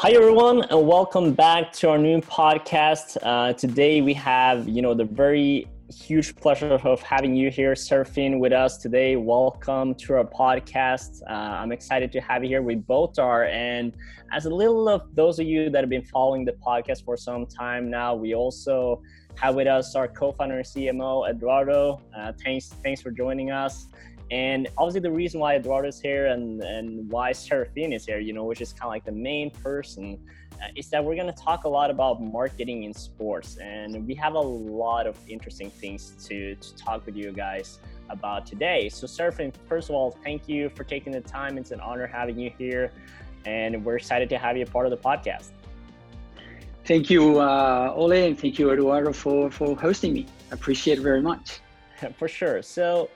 Hi everyone, and welcome back to our new podcast. Uh, today we have, you know, the very huge pleasure of having you here surfing with us today. Welcome to our podcast. Uh, I'm excited to have you here. We both are, and as a little of those of you that have been following the podcast for some time now, we also have with us our co-founder and CMO Eduardo. Uh, thanks, thanks for joining us. And obviously, the reason why Eduardo is here and, and why Serafin is here, you know, which is kind of like the main person, uh, is that we're going to talk a lot about marketing in sports. And we have a lot of interesting things to, to talk with you guys about today. So, Serafin, first of all, thank you for taking the time. It's an honor having you here. And we're excited to have you a part of the podcast. Thank you, uh, Ole, and thank you, Eduardo, for, for hosting me. I appreciate it very much. for sure. So,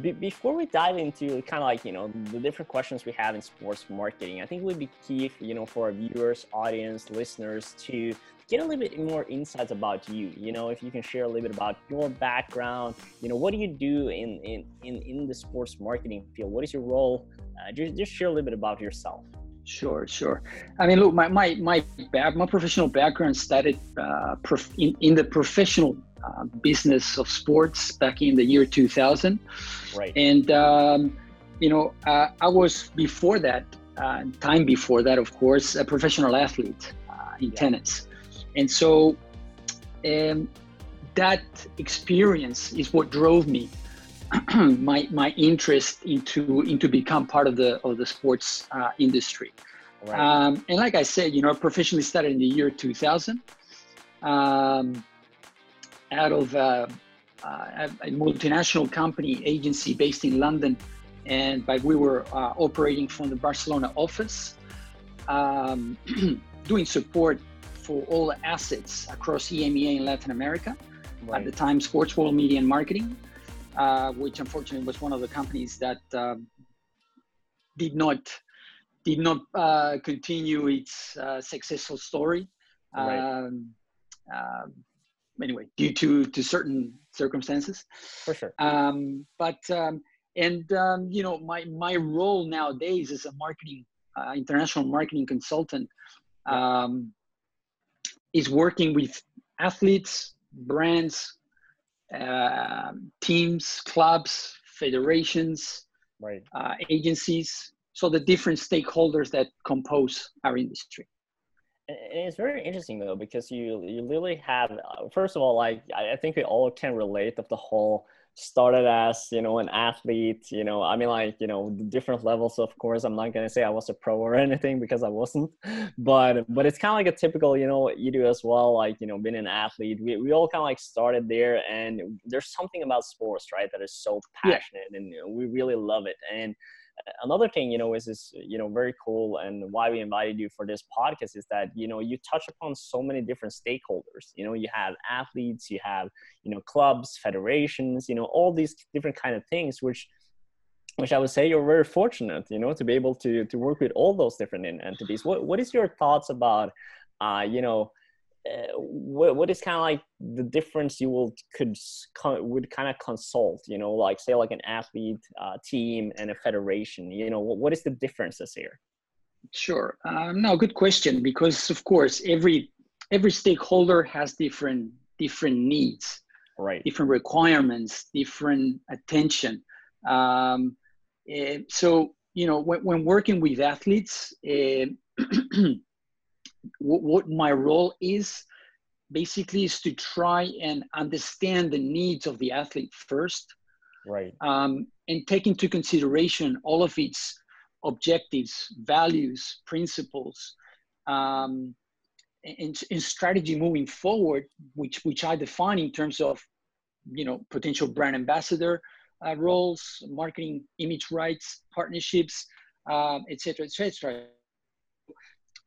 be- before we dive into kind of like you know the different questions we have in sports marketing i think it would be key you know for our viewers audience listeners to get a little bit more insights about you. You know if you can share a little bit about your background you know what do you do in in in, in the sports marketing field? What is your role? Uh, just, just share a little bit about yourself. Sure, sure. I mean, look, my my my, back, my professional background started uh, prof- in, in the professional uh, business of sports back in the year 2000. Right. And, um, you know, uh, I was before that, uh, time before that, of course, a professional athlete uh, in yeah. tennis. And so um, that experience is what drove me. my my interest into into become part of the of the sports uh, industry, right. um, and like I said, you know, I professionally started in the year 2000. Um, out of uh, uh, a multinational company agency based in London, and but we were uh, operating from the Barcelona office, um, doing support for all the assets across EMEA and Latin America. Right. At the time, Sports World Media and Marketing, uh, which unfortunately was one of the companies that um, did not did not uh, continue its uh, successful story. Right. Anyway due to to certain circumstances. For sure. Um, but um, and um, you know my my role nowadays as a marketing uh, international marketing consultant um, is working with athletes brands uh, teams clubs federations right. uh, agencies so the different stakeholders that compose our industry it's very interesting though because you you literally have uh, first of all like I think we all can relate of the whole started as you know an athlete you know i mean like you know different levels of course i'm not going to say i was a pro or anything because i wasn't but but it's kind of like a typical you know what you do as well like you know being an athlete we, we all kind of like started there and there's something about sports right that is so passionate yeah. and we really love it and another thing you know is is you know very cool and why we invited you for this podcast is that you know you touch upon so many different stakeholders you know you have athletes you have you know clubs federations you know all these different kind of things which which I would say you're very fortunate, you know, to be able to to work with all those different entities. What what is your thoughts about, uh, you know, uh, what, what is kind of like the difference you will could would kind of consult you know like say like an athlete uh, team and a federation you know what, what is the differences here? Sure um, no good question because of course every every stakeholder has different different needs right. different requirements different attention um, uh, so you know when, when working with athletes uh, what my role is basically is to try and understand the needs of the athlete first right. um, and take into consideration all of its objectives values principles um, and, and, strategy moving forward which which i define in terms of you know potential brand ambassador uh, roles marketing image rights partnerships etc um, etc et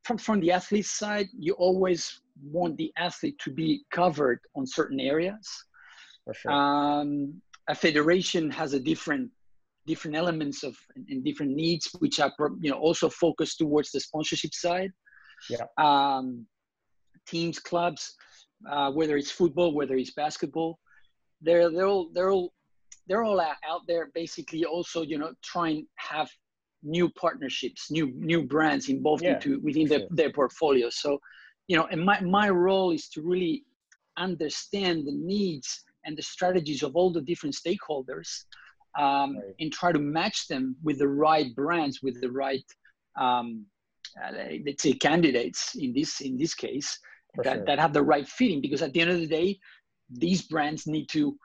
from, from the athlete side, you always want the athlete to be covered on certain areas. For sure. Um, a federation has a different different elements of and different needs, which are you know also focused towards the sponsorship side. Yeah. Um, teams, clubs, uh, whether it's football, whether it's basketball, they're they're all they're all they're all out there basically also you know trying have new partnerships, new new brands involved yeah, into within sure. their portfolio. So, you know, and my my role is to really understand the needs and the strategies of all the different stakeholders um, right. and try to match them with the right brands, with the right, um, uh, let's say, candidates in this in this case that, sure. that have the right fitting. Because at the end of the day, these brands need to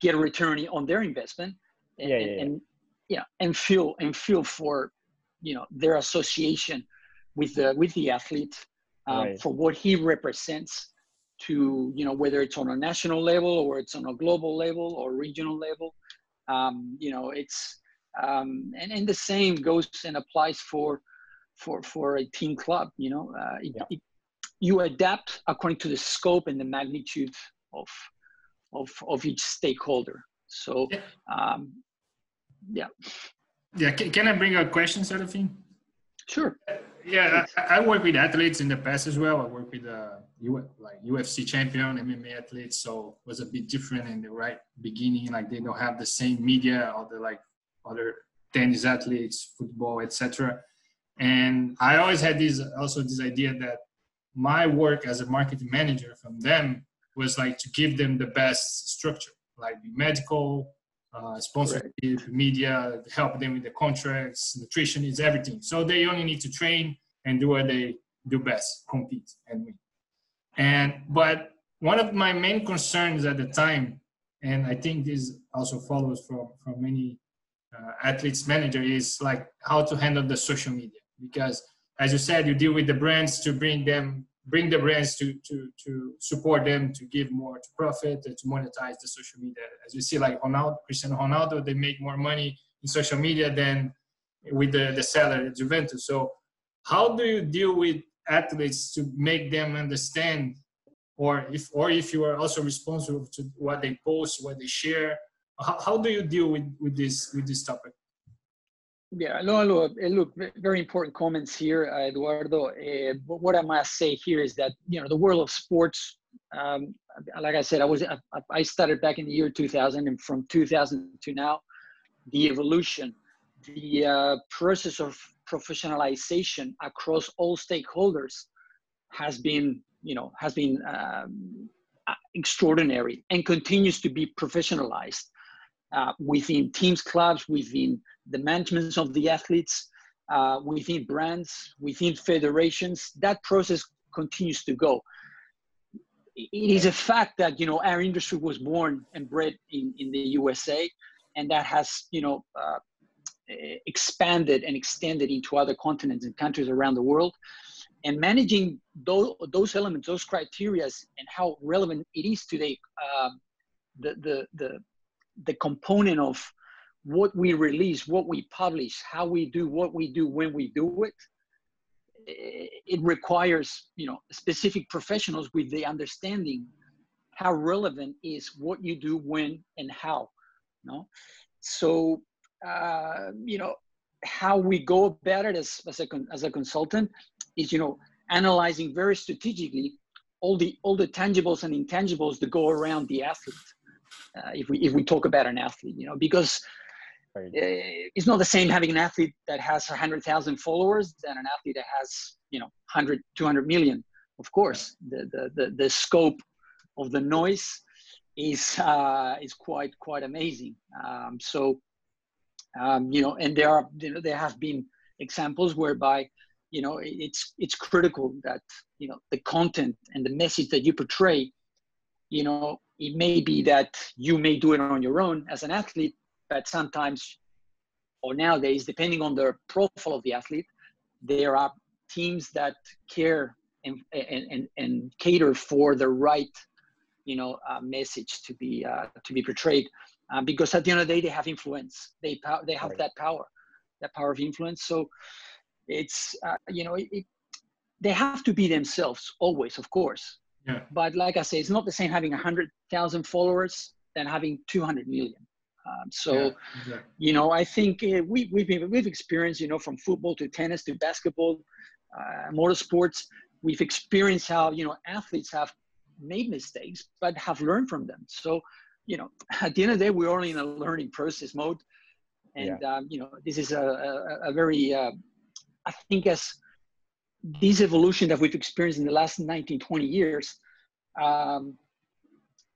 get a return on their investment and, yeah, yeah, yeah. and yeah and feel and feel for you know their association with the with the athlete um, right. for what he represents to you know whether it's on a national level or it's on a global level or regional level um, you know it's um, and, and the same goes and applies for for for a team club you know uh, it, yeah. it, you adapt according to the scope and the magnitude of of of each stakeholder so yeah. Um, yeah. Yeah can, can i bring a question Serafin? sure. Yeah I, I, work with athletes in the past as well. I work with uh like ufc champion mma athletes so it was a bit different in the right beginning like they don't have the same media or the like other tennis athletes football etc and i always had this also this idea that my work as a marketing manager from them was like to give them the best structure like the medical uh, sponsorship, right. media, help them with the contracts, nutrition is everything. So they only need to train and do what they do best, compete and win. And but one of my main concerns at the time, and I think this also follows from from many uh, athletes manager, is like how to handle the social media because as you said, you deal with the brands to bring them bring the brands to to to support them to give more to profit to monetize the social media. As we see like ronaldo cristiano ronaldo they make more money in social media than with the the seller at juventus. So how do you deal with athletes to make them understand or if or if you are also responsible to what they post what they share? How, how do you deal with with this with this topic yeah, no, look, eh, look, very important comments here, uh, Eduardo. Uh, what I must say here is that you know the world of sports. Um, like I said, I was I started back in the year 2000, and from 2000 to now, the evolution, the uh, process of professionalization across all stakeholders has been you know has been um, extraordinary and continues to be professionalized uh, within teams, clubs, within the management of the athletes, uh, within brands, within federations. That process continues to go. It is a fact that you know our industry was born and bred in, in the USA, and that has you know uh, expanded and extended into other continents and countries around the world. And managing those, those elements, those criteria, and how relevant it is today, um, the, the, the, the component of what we release, what we publish, how we do what we do when we do it, it requires you know specific professionals with the understanding how relevant is what you do when and how. You know? So uh, you know how we go about it as, as a as a consultant is you know analyzing very strategically all the all the tangibles and intangibles that go around the athlete uh, if we if we talk about an athlete you know because right. Uh, it's not the same having an athlete that has 100000 followers than an athlete that has you know 100 200 million. Of course the the the, the scope of the noise is uh, is quite quite amazing. Um, so um, you know and there are you know there have been examples whereby you know it's it's critical that you know the content and the message that you portray you know it may be that you may do it on your own as an athlete, but sometimes, or nowadays, depending on the profile of the athlete, there are teams that care and, and, and cater for the right, you know, uh, message to be uh, to be portrayed, uh, because at the end of the day, they have influence. They they have right. that power, that power of influence. So it's uh, you know it, it, they have to be themselves always, of course. Yeah. But like I say, it's not the same having 100,000 followers than having 200 million. Um, so, yeah, exactly. you know, I think uh, we, we've, we've experienced, you know, from football to tennis to basketball, uh, motorsports, we've experienced how, you know, athletes have made mistakes, but have learned from them. So, you know, at the end of the day, we're only in a learning process mode. And yeah. um, you know, this is a, a, a very, uh, I think, as this evolution that we've experienced in the last 19, 20 years, um,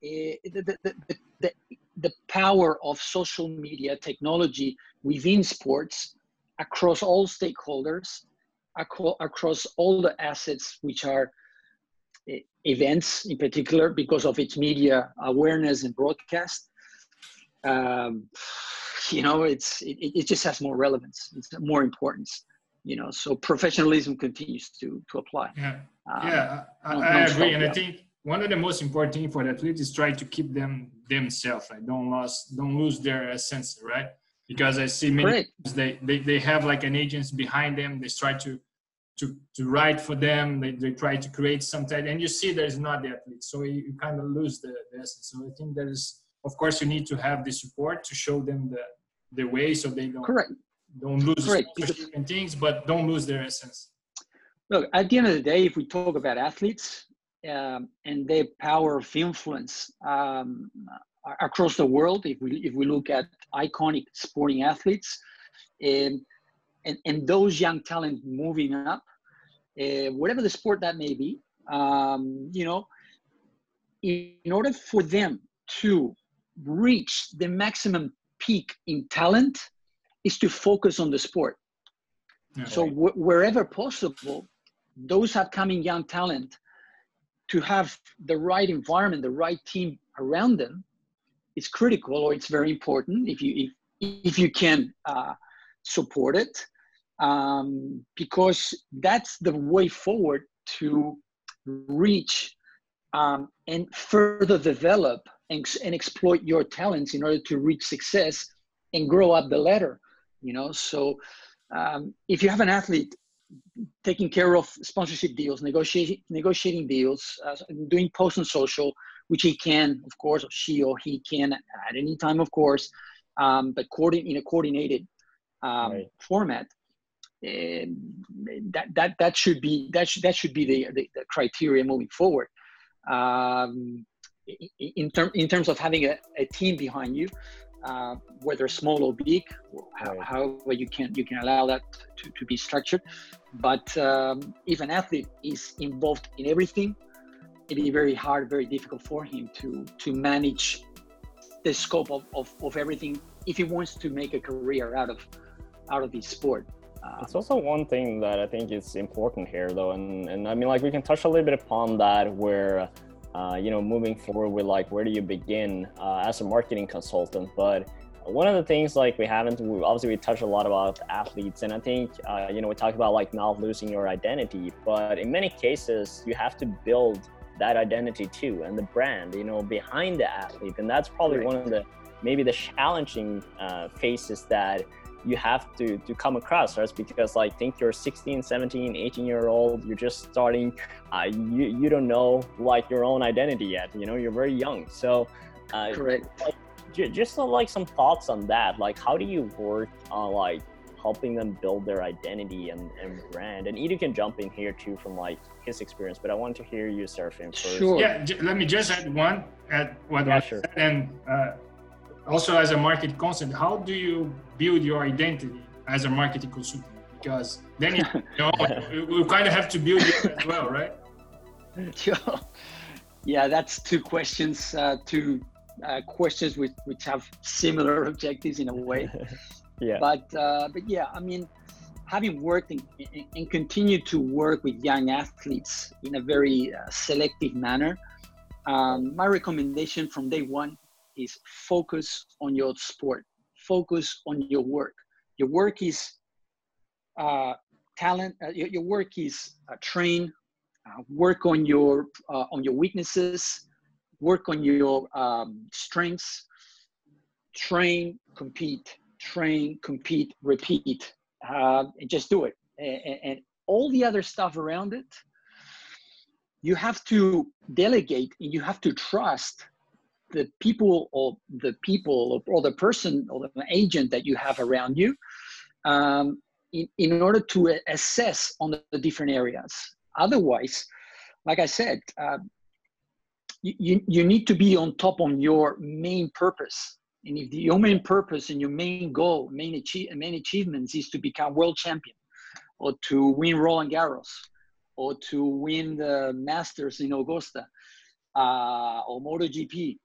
the, the, the, the, the power of social media technology within sports across all stakeholders, across all the assets which are events in particular because of its media awareness and broadcast um, you know it's it, it just has more relevance it's more importance you know so professionalism continues to to apply. Yeah. Um, yeah i, I agree and i think one of the most important thing for the athletes is try to keep them themselves right don't lose don't lose their essence right? Because i see many they, they they have like an agent behind them they try to to to write for them they, they try to create something and you see there's not the athlete so you, you kind of lose the, the essence so i think there's of course you need to have the support to show them the the way so they don't correct don't lose correct. things but don't lose their essence look at the end of the day if we talk about athletes um, and their power of influence um, across the world if we if we look at iconic sporting athletes um, and, and those young talent moving up uh, whatever the sport that may be um, you know in order for them to reach the maximum peak in talent is to focus on the sport. Yeah, so right. wherever possible, those upcoming young talent to have the right environment, the right team around them, is critical or it's very important if you if, if you can uh, support it, um, because that's the way forward to reach um, and further develop and, and exploit your talents in order to reach success and grow up the ladder you know so um, if you have an athlete taking care of sponsorship deals negotiating negotiating deals uh, doing posts on social which he can of course or she or he can at any time of course um, but in a coordinated um, right. format um, that that that should be that should that should be the, the, the criteria moving forward um, in, term, in terms of having a, a team behind you, uh, whether small or big, how, however you can you can allow that to, to be structured. But um, if an athlete is involved in everything, it'd be very hard, very difficult for him to to manage the scope of, of, of everything if he wants to make a career out of out of his sport. Uh, it's also one thing that I think is important here, though, and, and I mean, like we can touch a little bit upon that, where uh, you know, moving forward with like where do you begin uh, as a marketing consultant. But one of the things like we haven't, we, obviously we touched a lot about athletes, and I think uh, you know we talk about like not losing your identity, but in many cases you have to build that identity too and the brand, you know, behind the athlete, and that's probably right. one of the maybe the challenging uh, faces that you have to to come across right? Because like think you're 16 17 18 year old you're just starting uh, you you don't know like your own identity yet you know you're very young. So uh, correct. like, just uh, like some thoughts on that. Like how do you work on like helping them build their identity and, and brand? And Edu can jump in here too from like his experience but i want to hear you Serafin first. Sure. Yeah j- let me just add one at what yeah, I sure. said and uh, also as a market consultant, how do you build your identity as a marketing consultant? Because then you, you know you kind of have to build it as well, right? yeah, that's two questions, uh, two uh, questions which, which have similar objectives in a way. yeah. But uh, but yeah, I mean, having worked in, in, and continue to work with young athletes in a very uh, selective manner, um, my recommendation from day one is focus on your sport, focus on your work. Your work is uh, talent. Uh, your, your, work is uh, train. Uh, work on your uh, on your weaknesses. Work on your um, strengths. Train, compete. Train, compete, repeat. Uh, and just do it. And, and all the other stuff around it, you have to delegate and you have to trust the people or the people or, the person or the agent that you have around you um, in, in order to assess on the, different areas. Otherwise, like I said, uh, you, you need to be on top on your main purpose And if your main purpose and your main goal, main achieve, main achievements is to become world champion, or to win Roland Garros, or to win the Masters in Augusta, uh, or MotoGP.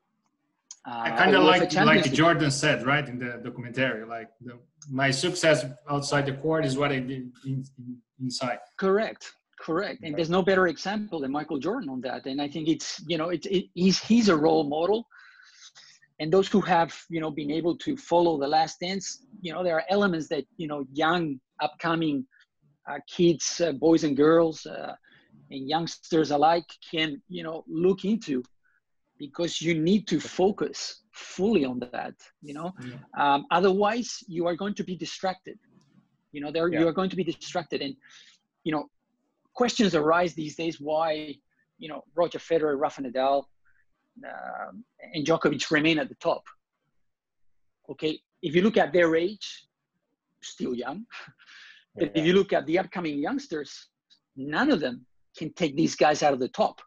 Uh, kind of like like Jordan said, right in the documentary, like the, my success outside the court is what I did in, in, inside. Correct, correct. And there's no better example than Michael Jordan on that. And I think it's you know it's it, he's he's a role model. And those who have you know been able to follow the last dance, you know there are elements that you know young upcoming uh, kids, uh, boys and girls, uh, and youngsters alike can you know look into because you need to focus fully on that you know yeah. um, otherwise you are going to be distracted you know there yeah. you are going to be distracted and you know questions arise these days why you know roger federer rafa nadal um, and djokovic remain at the top okay if you look at their age still young but yeah. if you look at the upcoming youngsters none of them can take these guys out of the top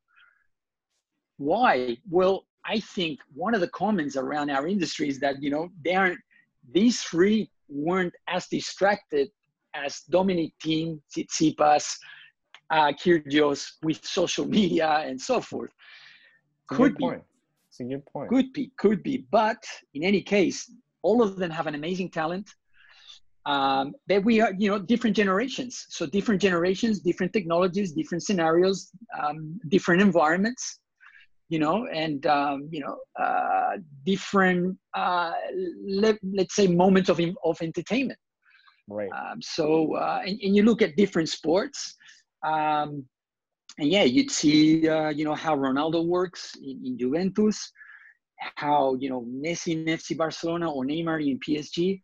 why? Well, I think one of the comments around our industry is that, you know, they aren't, these three weren't as distracted as Dominic Thiem, Tsitsipas, uh, Kyrgios with social media and so forth. Could be. Point. It's a good point. Could be, could be. But in any case, all of them have an amazing talent. Um, that we are, you know, different generations. So different generations, different technologies, different scenarios, um, different environments you know, and um, you know, uh, different uh, let, let's say moments of of entertainment. Right. Um, so uh, and, and you look at different sports, um, and yeah, you'd see uh, you know how Ronaldo works in, in Juventus, how you know Messi in FC Barcelona or Neymar in PSG,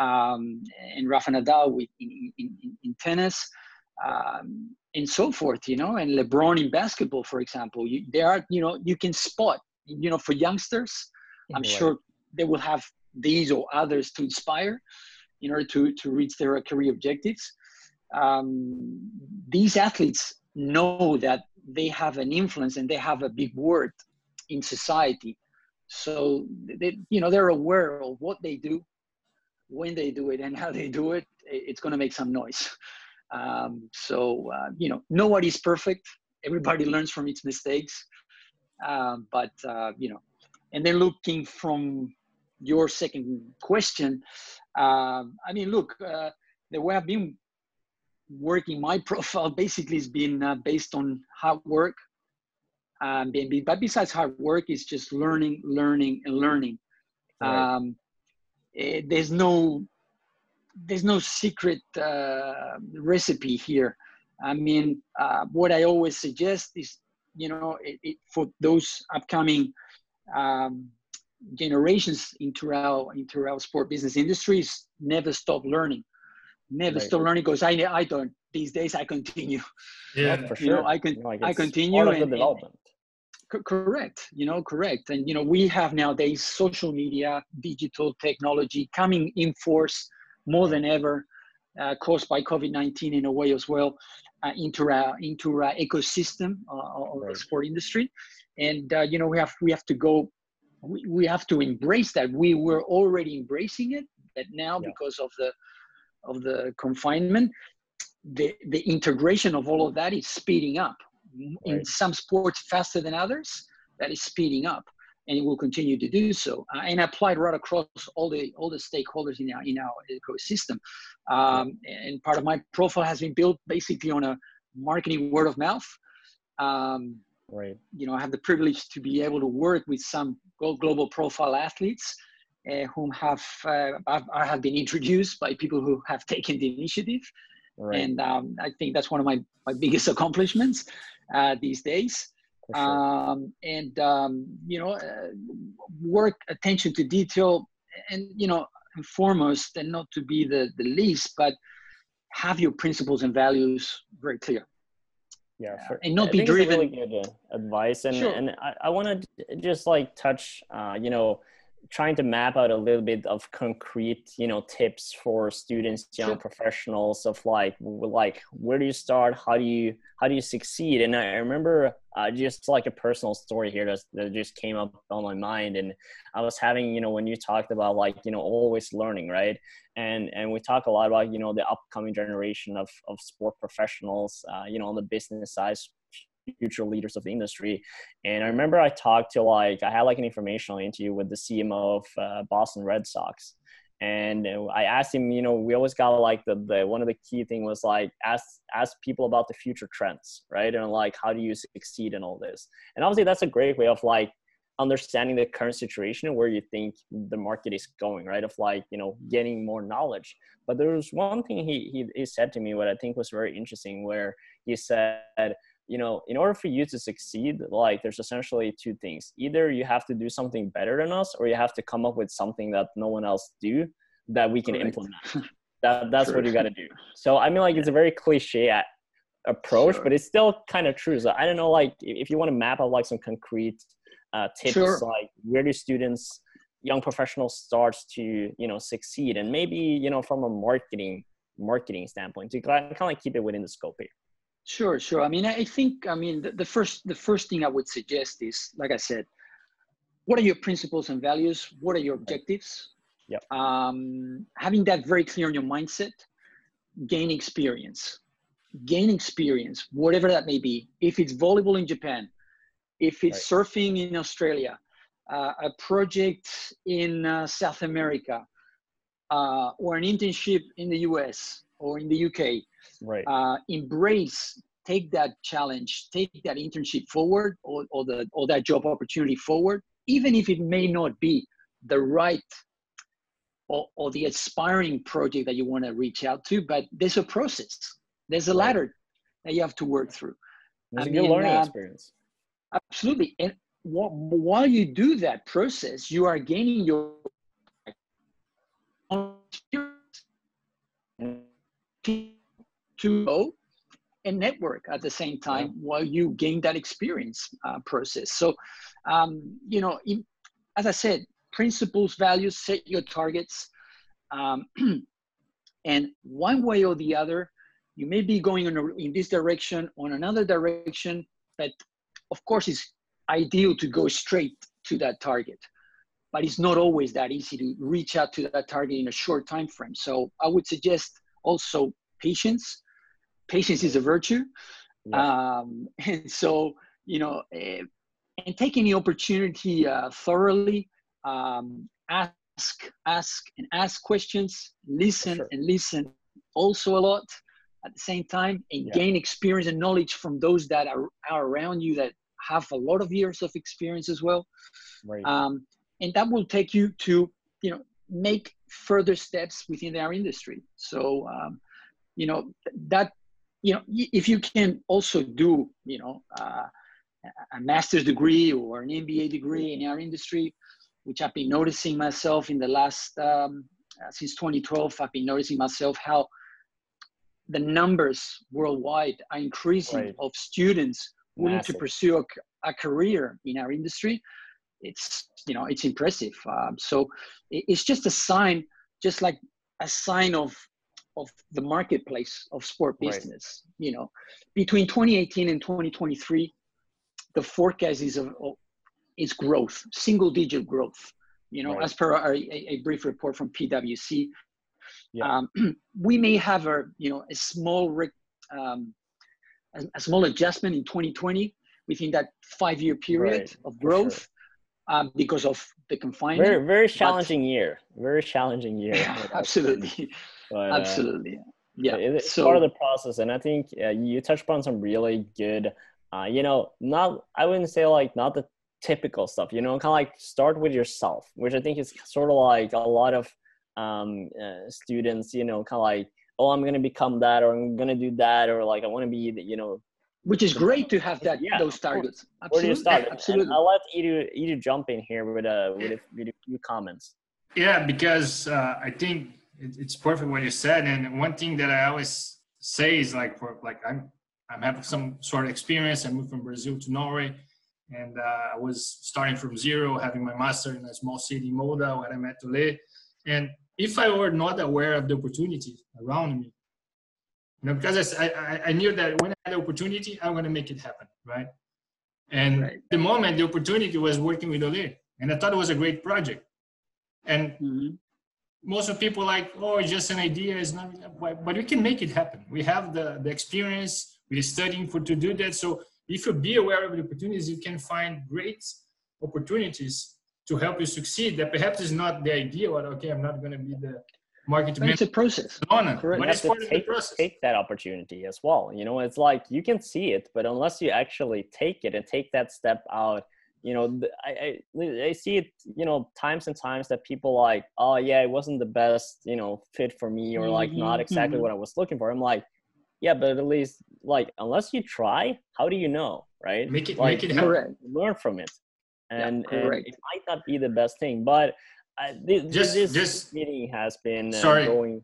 um, and Rafa Nadal with in, in, in tennis. Um, and so forth, you know, and LeBron in basketball, for example, you, there are, you know, you can spot, you know, for youngsters, I'm right. sure they will have these or others to inspire in order to, to reach their career objectives. Um, these athletes know that they have an influence and they have a big word in society. So they, you know, they're aware of what they do, when they do it, and how they do it. It's going to make some noise. Um, so, uh, you know, nobody's perfect. Everybody learns from its mistakes. Um, but, uh, you know, and then looking from your second question, um, I mean, look, uh, the way I've been working my profile basically has been uh, based on hard work. Um, but besides hard work, it's just learning, learning, and learning. Right. Um, it, eh, there's no there's no secret uh, recipe here. I mean, uh, what I always suggest is, you know, it, it, for those upcoming um, generations into our into our sport business industries, never stop learning. Never right. stop learning because I I don't these days. I continue. Yeah, for sure. You know, I can no, I continue part of and, the development. And, correct you know correct and you know we have nowadays social media digital technology coming in force more than ever, uh, caused by COVID-19 in a way as well, uh, into our into our ecosystem uh, of right. the sport industry, and uh, you know we have we have to go, we, we have to embrace that. We were already embracing it, but now yeah. because of the of the confinement, the the integration of all of that is speeding up. Right. In some sports faster than others, that is speeding up and it will continue to do so uh, and applied right across all the all the stakeholders in our in our ecosystem. Um, and part of my profile has been built basically on a marketing word of mouth. Um, right. you know i have the privilege to be able to work with some global profile athletes uh, whom have uh, I have been introduced by people who have taken the initiative. Right. and um, i think that's one of my, my biggest accomplishments uh, these days Sure. Um, and um, you know uh, work attention to detail and you know and foremost and not to be the the least but have your principles and values very clear yeah uh, and not I be driven really good uh, advice and sure. and i, I want to just like touch uh, you know trying to map out a little bit of concrete you know tips for students young sure. professionals of like like where do you start? How do you how do you succeed? And i remember uh, just like a personal story here that, that just came up on my mind. And i was having you know when you talked about like you know always learning right? And and we talk a lot about you know the upcoming generation of of sport professionals uh, you know on the business side future leaders of the industry. And I remember I talked to like I had like an informational interview with the CMO of uh, Boston Red Sox, and I asked him, you know, we always got like the, the one of the key thing was like ask ask people about the future trends, right? And like how do you succeed in all this? And obviously that's a great way of like understanding the current situation and where you think the market is going, right? Of like, you know, getting more knowledge. But there was one thing he, he, he said to me, what I think was very interesting, where he said, you know, in order for you to succeed, like there's essentially two things. Either you have to do something better than us, or you have to come up with something that no one else do that we can Correct. implement. that that's what you got to do. So I mean, like it's a very cliche approach, sure. but it's still kind of true. So I don't know, like if you want to map out like some concrete uh, tips, sure. like where do students, young professionals, starts to you know succeed, and maybe you know from a marketing marketing standpoint to kind of like keep it within the scope here. Sure, sure. I mean, I think, I mean, the, the, first, the first thing I would suggest is, like I said, what are your principles and values? What are your objectives? Yeah. Um, having that very clear in your mindset, gain experience, gain experience, whatever that may be. If it's volleyball in Japan, if it's right. surfing in Australia, uh, a project in uh, South America, uh, or an internship in the US or in the UK, right. Uh, embrace take that challenge take that internship forward or, or the or that job opportunity forward even if it may not be the right or, or the aspiring project that you want to reach out to but there's a process. There's a ladder that you have to work through. There's I a good mean, learning uh, experience. absolutely. And while you do that process you are gaining your to go and network at the same time yeah. while you gain that experience uh, process. So, um, you know, in, as I said, principles, values, set your targets. Um, and one way or the other, you may be going in, a, in this direction or another direction, but of course, it's ideal to go straight to that target. But it's not always that easy to reach out to that target in a short time frame. So I would suggest also patience patience is a virtue. Yeah. Um, and so, you know, uh, and taking the opportunity uh, thoroughly, um, ask, ask, and ask questions, listen sure. and listen also a lot at the same time, and yeah. gain experience and knowledge from those that are, are around you that have a lot of years of experience as well. Right. Um, and that will take you to, you know, make further steps within our industry. So, um, you know, that you know, if you can also do, you know, uh, a master's degree or an MBA degree in our industry, which I've been noticing myself in the last, um, uh, since 2012, I've been noticing myself how the numbers worldwide are increasing right. of students willing Massive. to pursue a, a, career in our industry. It's, you know, it's impressive. Um, so it's just a sign, just like a sign of of the marketplace of sport business. Right. You know, between 2018 and 2023, the forecast is of is growth, single digit growth. You know, right. as per our, a, a, brief report from PwC, yeah. um, we may have a you know a small um, a, a, small adjustment in 2020 within that five year period right. of growth. Sure. Um, because of the confinement. Very, very challenging but, year. Very challenging year. Yeah, absolutely. But, uh, Absolutely. Yeah. It's so, part of the process. And I think uh, you touched upon some really good, uh, you know, not, I wouldn't say like not the typical stuff, you know, kind of like start with yourself, which I think is sort of like a lot of um, uh, students, you know, kind of like, oh, I'm going to become that or I'm going to do that or like I want to be, you know, which is great to have that yeah, those targets. Absolutely. Where do you start? Absolutely. And I'll let Edu, Edu jump in here with a, with a, with a few comments. Yeah, because uh, I think it's perfect what you said. And one thing that I always say is like for like I'm I'm having some sort of experience. I moved from Brazil to Norway, and uh, I was starting from zero, having my master in a small city, Molde, where I met Ole. And if I were not aware of the opportunity around me, you know, because I, I, I knew that when I had the opportunity, I'm going to make it happen, right? And right. the moment the opportunity was working with Ole, and I thought it was a great project. And mm-hmm. Most of people like, oh, it's just an idea. It's not, but we can make it happen. We have the, the experience. We're studying for to do that. So if you be aware of the opportunities, you can find great opportunities to help you succeed. That perhaps is not the idea. But okay, I'm not going to be the market It's a process. Correct. But it's part take, of the process. Take that opportunity as well. You know, it's like you can see it, but unless you actually take it and take that step out you know I, I, I see it you know times and times that people like oh yeah it wasn't the best you know fit for me or like mm-hmm. not exactly mm-hmm. what i was looking for i'm like yeah but at least like unless you try how do you know right make it like, make it happen. learn from it and, yeah, and, it might not be the best thing but uh, this, just, this just, meeting has been uh, sorry. going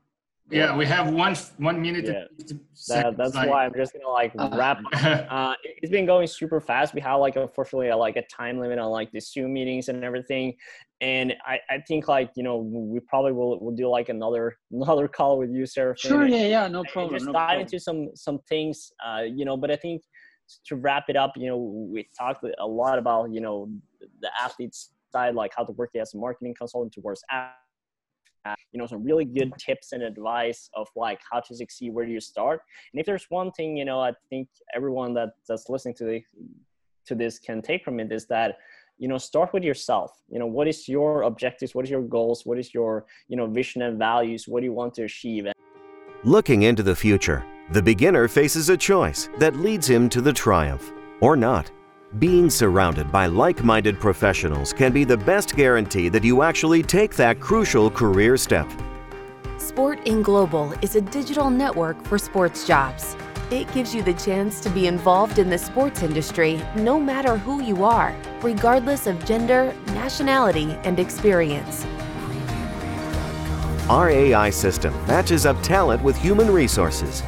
yeah, we have one one minute. Yeah. That, that's like, why I'm just gonna like uh, wrap. uh, it's been going super fast. We have like unfortunately like a time limit on like the Zoom meetings and everything, and I, I think like you know we probably will will do like another another call with you, Sarah. Sure. Yeah. Yeah. No problem. Just no dive problem. into some some things. Uh, you know, but I think to wrap it up, you know, we talked a lot about you know the athletes side, like how to work as a marketing consultant towards athletes you know some really good tips and advice of like how to succeed where do you start? And if there's one thing you know i think everyone that that's listening to the to this can take from it is that you know start with yourself. You know what is your objectives? What is your goals? What is your you know vision and values? What do you want to achieve? Looking into the future the beginner faces a choice that leads him to the triumph or not being surrounded by like minded professionals can be the best guarantee that you actually take that crucial career step. Sport in Global is a digital network for sports jobs. It gives you the chance to be involved in the sports industry no matter who you are, regardless of gender, nationality, and experience. Our AI system matches up talent with human resources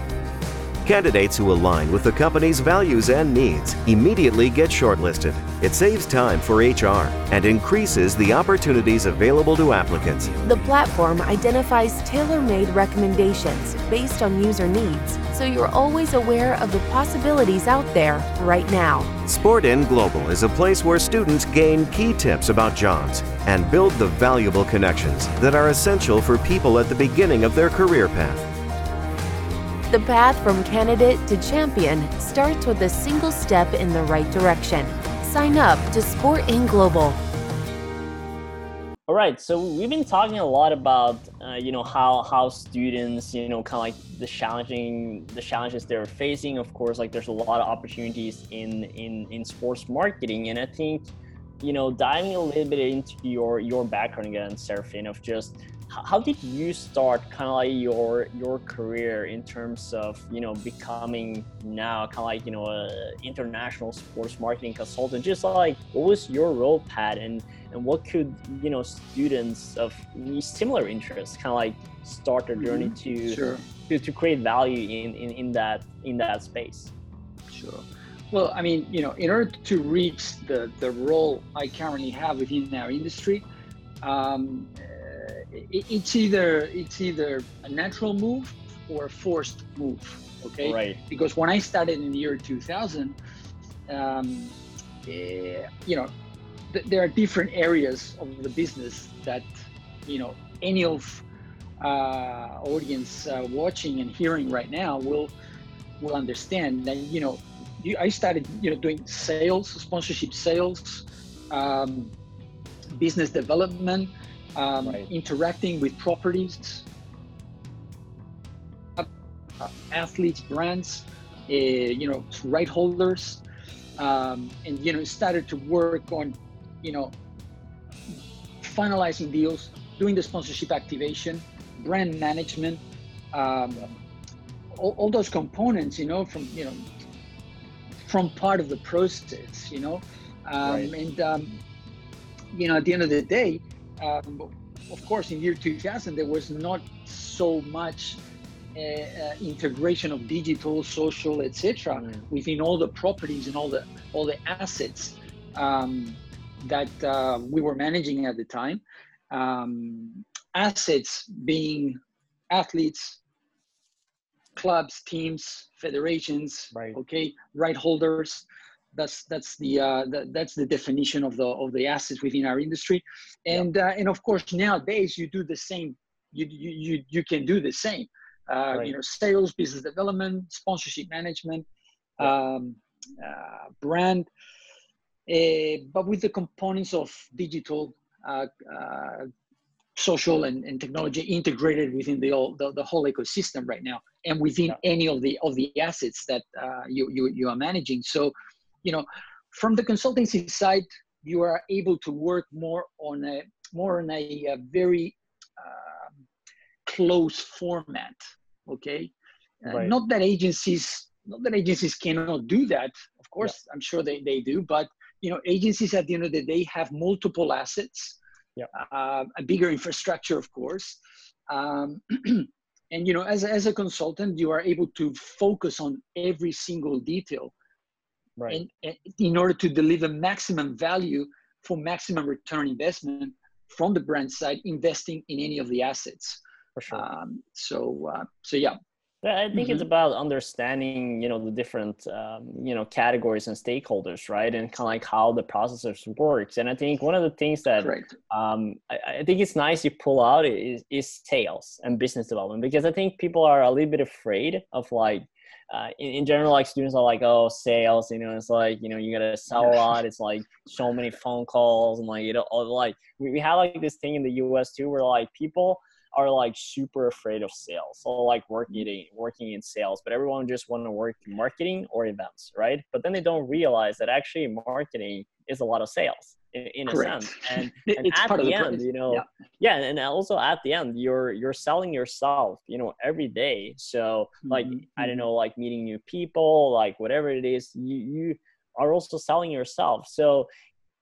Candidates who align with the company's values and needs immediately get shortlisted. It saves time for HR and increases the opportunities available to applicants. The platform identifies tailor made recommendations based on user needs, so you're always aware of the possibilities out there right now. Sportin Global is a place where students gain key tips about jobs and build the valuable connections that are essential for people at the beginning of their career path. The path from candidate to champion starts with a single step in the right direction. Sign up to Sport in Global. All right, so we've been talking a lot about uh, you know how how students you know kind of like the challenging the challenges they're facing. Of course, like there's a lot of opportunities in in in sports marketing, and I think you know diving a little bit into your your background again, Serafin, of just how did you start kind of like your your career in terms of you know becoming now kind of like you know a international sports marketing consultant just like what was your role pad and and what could you know students of similar interests kind of like start their journey mm-hmm. to, sure. to to create value in, in in that in that space sure well i mean you know in order to reach the the role i currently have within our industry um, it's either it's either a natural move or a forced move okay? Right. Because when i started in the year 2000 um, eh, you know th- there are different areas of the business that you know any of uh, audience uh, watching and hearing right now will will understand that you know you, i started you know doing sales sponsorship sales um, business development um, right. interacting with properties, athletes, brands, uh, you know, right holders, um, and you know, started to work on, you know, finalizing deals, doing the sponsorship activation, brand management, um, all, all, those components, you know, from you know, from part of the process, you know, um, right. and um, you know, at the end of the day, um, of course, in year 2000, there was not so much uh, uh, integration of digital, social, etc., mm. within all the properties and all the all the assets um, that uh, we were managing at the time. Um, assets being athletes, clubs, teams, federations, right. okay, right holders. That's that's the, uh, the, that's the definition of the of the assets within our industry, and uh, and of course nowadays you do the same. You you you, you can do the same. Uh, right. You know, sales, business development, sponsorship management, um, uh, brand, uh, but with the components of digital, uh, social and, and technology integrated within the, the, the whole ecosystem right now and within yeah. any of the of the assets that uh, you, you you are managing so you know from the consultancy side you are able to work more on a more on a, a very uh, close format okay uh, not that agencies not that agencies cannot do that of course yeah. i'm sure they, they do but you know agencies at the end of the day have multiple assets yeah. uh, a bigger infrastructure, of course. Um, and you know, as, as a consultant, you are able to focus on every single detail, right? And, and in order to deliver maximum value for maximum return investment from the brand side, investing in any of the assets. For sure. Um, so, uh, so yeah, yeah, I think mm-hmm. it's about understanding, you know, the different, um, you know, categories and stakeholders, right? And kind of like how the processors works. And I think one of the things that um, I, I, think it's nice you pull out is, is sales and business development because I think people are a little bit afraid of like, uh, in, in general, like students are like, oh, sales, you know, it's like, you know, you gotta sell a lot. It's like so many phone calls and like, you know, like we, we have like this thing in the US too where like people are like super afraid of sales so like working mm-hmm. working in sales but everyone just want to work in marketing or events right but then they don't realize that actually marketing is a lot of sales in, a sense and, and at the, the end you know yeah. yeah and also at the end you're you're selling yourself you know every day so like mm-hmm. i don't mm-hmm. know like meeting new people like whatever it is you you are also selling yourself so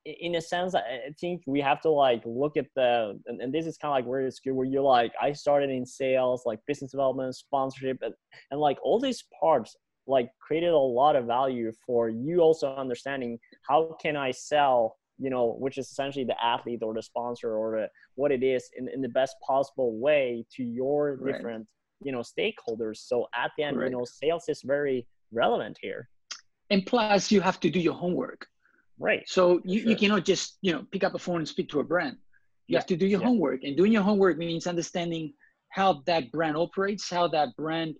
in a sense, I think we have to like look at the, and, and this is kind of like where it's good, where you're like, I started in sales, like business development, sponsorship, and, and like all these parts like created a lot of value for you also understanding how can I sell, you know, which is essentially the athlete or the sponsor or the, what it is in, in the best possible way to your right. different, you know, stakeholders. So at the end, right. you know, sales is very relevant here. And plus you have to do your homework Right. So you, sure. you cannot just, you know, pick up a phone and speak to a brand. You yeah. have to do your yeah. homework. And doing your homework means understanding how that brand operates, how that brand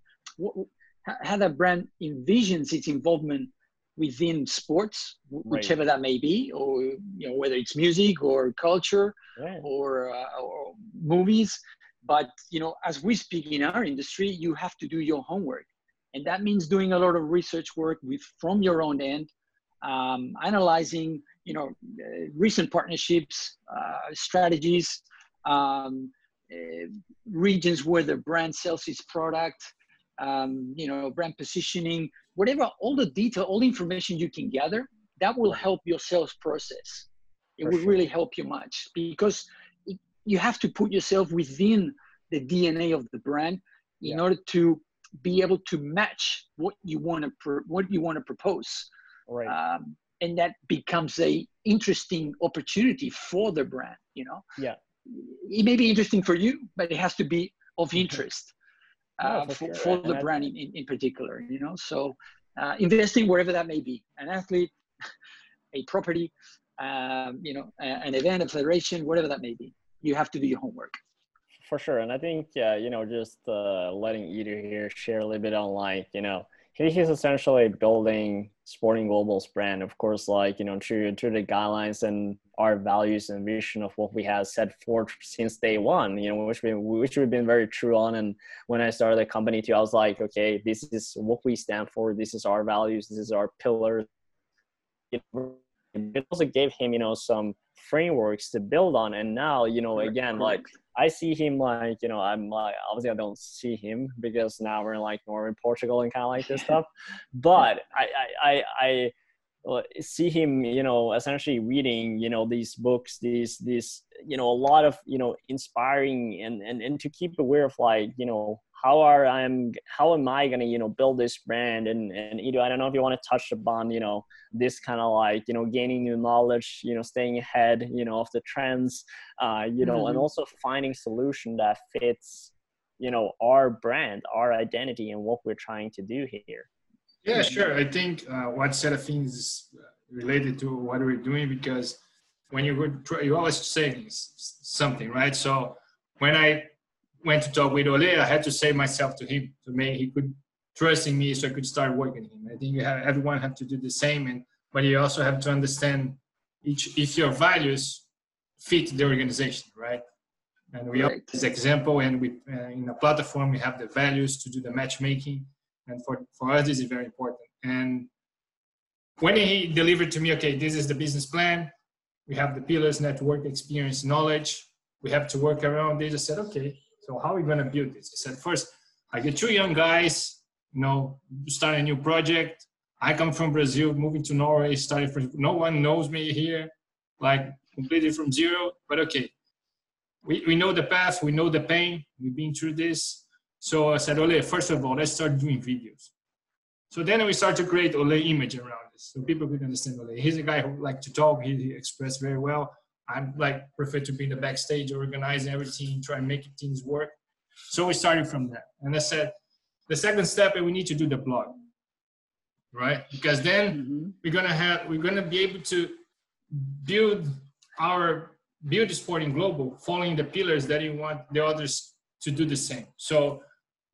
how that brand envisions its involvement within sports, right. whichever that may be, or you know whether it's music or culture or, uh, or movies. But you know, as we speak in our industry, you have to do your homework, and that means doing a lot of research work with from your own end um, analyzing you know uh, recent partnerships uh, strategies um, uh, regions where the brand sells its product um, you know brand positioning whatever all the detail all the information you can gather that will help your sales process. It For will sure. really help you much because it, you have to put yourself within the dna of the brand in yeah. order to be able to match what you want to pr- what you want to propose right. um, and that becomes a interesting opportunity for the brand you know? Yeah. It may be interesting for you but it has to be of interest uh, for, sure. for the brand in, in particular you know? So uh, investing wherever that may be an athlete a property um, you know an event a federation whatever that may be you have to do your homework. For sure. And i think uh, you know just uh, letting Edu here share a little bit on like you know he, he's essentially building Sporting Global's brand, of course, like you know, true to the guidelines and our values and vision of what we have set forth since day one. You know, which we which we've been very true on. And when I started the company too, I was like, okay, this is what we stand for. This is our values. This is our pillars. It also gave him, you know, some frameworks to build on. And now, you know, again, like I see him like, you know, I'm like, obviously I don't see him because now we're in like northern Portugal and kind of like this stuff. But I, I, I, I see him, you know, essentially reading, you know, these books, these, these, you know, a lot of, you know, inspiring and, and, and to keep aware of like, you know, how are I'm how am I gonna you know build this brand and and Edu, I don't know if you want to touch upon you know this kind of like you know gaining new knowledge, you know staying ahead you know of the trends, uh, you know, mm-hmm. and also finding solution that fits you know our brand, our identity, and what we're trying to do here. Yeah, sure. I think uh, what set of things is related to what we're doing because when you would try, you always say something, right? So when I went to talk with Ole, I had to say myself to him to make he could trust in me so I could start working him. I think you have, everyone have to do the same, and but you also have to understand each if your values fit the organization, right? And we right. this example, and we uh, in a platform we have the values to do the matchmaking, and for for us this is very important. And when he delivered to me, okay, this is the business plan. We have the pillars, network, experience, knowledge. We have to work around this. I said, okay, so how are we going to build this? I said, first, I get two young guys, you know, start a new project. I come from Brazil, moving to Norway, starting from, no one knows me here, like completely from zero, but okay. We, we know the path, we know the pain, we've been through this. So I said, Ole, first of all, let's start doing videos. So then we start to create Ole image around this, so people could understand Ole. He's a guy who like to talk. He, he expressed very well. I'm like prefer to be in the backstage, organizing everything, try and make things work. So we started from that, and I said, the second step, is we need to do the blog, right? Because then mm-hmm. we're gonna have we're gonna be able to build our build sporting global, following the pillars that you want the others to do the same. So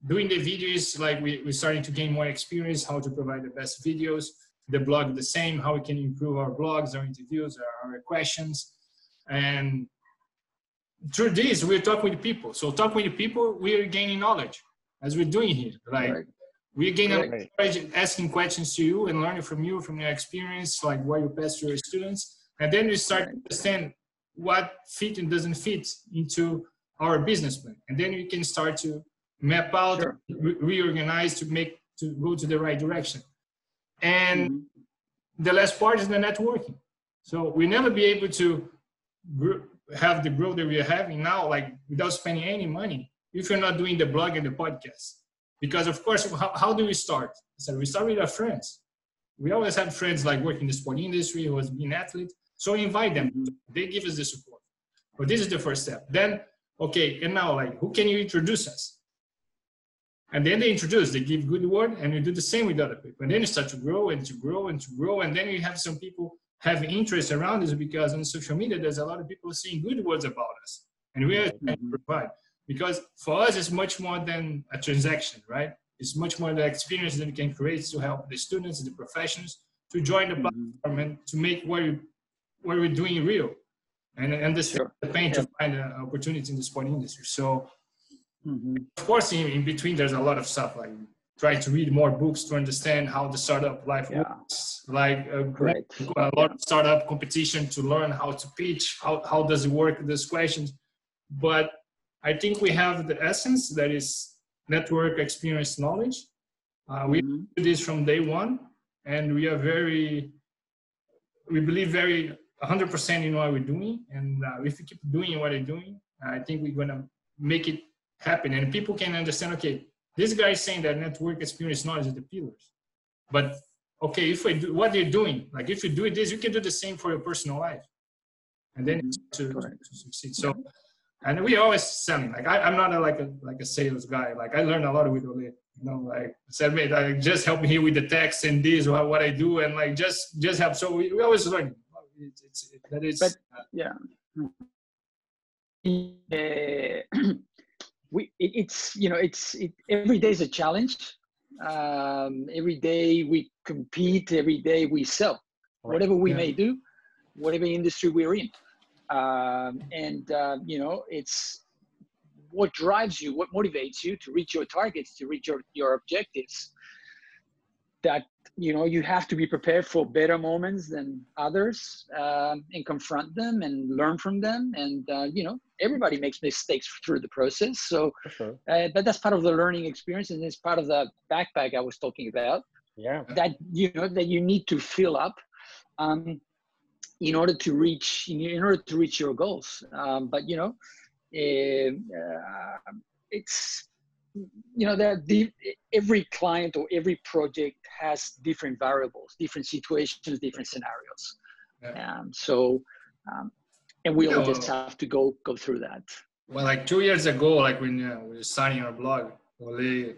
doing the videos, like we, we're starting to gain more experience, how to provide the best videos. The blog the same, how we can improve our blogs, our interviews, our, our questions. And through this, we're talking with people. So talking with people, we're gaining knowledge, as we're doing here. Like right. we're gaining right. asking questions to you and learning from you, from your experience, like what you pass to your students. And then we start right. to understand what fit and doesn't fit into our business plan. And then we can start to map out, sure. re- reorganize to make to go to the right direction. And mm-hmm. the last part is the networking. So we never be able to gr- have the growth that we are having now, like without spending any money, if you're not doing the blog and the podcast. Because of course, how, how do we start? So we start with our friends. We always have friends like working in the sport industry who has been athlete. So invite them. Mm-hmm. They give us the support. But this is the first step. Then, okay, and now like who can you introduce us? And then they introduce, they give good word, and you do the same with other people. And then you start to grow and to grow and to grow. And then you have some people have interest around this because on social media, there's a lot of people saying good words about us. And we are trying to provide. Because for us, it's much more than a transaction, right? It's much more the experience that we can create to help the students and the professionals to join the mm-hmm. platform and to make what, you, what we're doing real. And, and this sure. the pain yeah. to find an opportunity in the sport industry. So Mm-hmm. Of course, in, in, between, there's a lot of stuff like try to read more books to understand how the startup life yeah. works. Like a, right. a lot of startup competition to learn how to pitch, how, how does it work, these questions. But I think we have the essence that is network experience knowledge. Uh, we mm-hmm. do this from day one, and we are very, we believe very 100% in what we're doing. And uh, if we keep doing what we're doing, I think we're gonna make it happen and people can understand okay this guy is saying that network experience knowledge is the pillars. But okay if we do what they're doing like if you do this you can do the same for your personal life. And then mm-hmm. to, to, succeed. So and we always selling like I, am not a, like a like a sales guy. Like i learned a lot with Ole you know like said mate like just help me here with the text and this or what i do and like just just help. So we, we always learn it's, it's it, that is but yeah. Uh, we it, it's you know it's it, every day is a challenge um, every day we compete every day we sell right. whatever we yeah. may do whatever industry we're in um, and uh, you know it's what drives you what motivates you to reach your targets to reach your, your objectives that you know you have to be prepared for better moments than others um, and confront them and learn from them and uh, you know everybody makes mistakes through the process so sure. uh, but that's part of the learning experience and it's part of the backpack i was talking about yeah that you know that you need to fill up um, in order to reach in order to reach your goals um, but you know uh, it's you know that the, every client or every project has different variables different situations different scenarios yeah. um, so um, and we all just have to go go through that well like two years ago like when uh, we were signing our blog we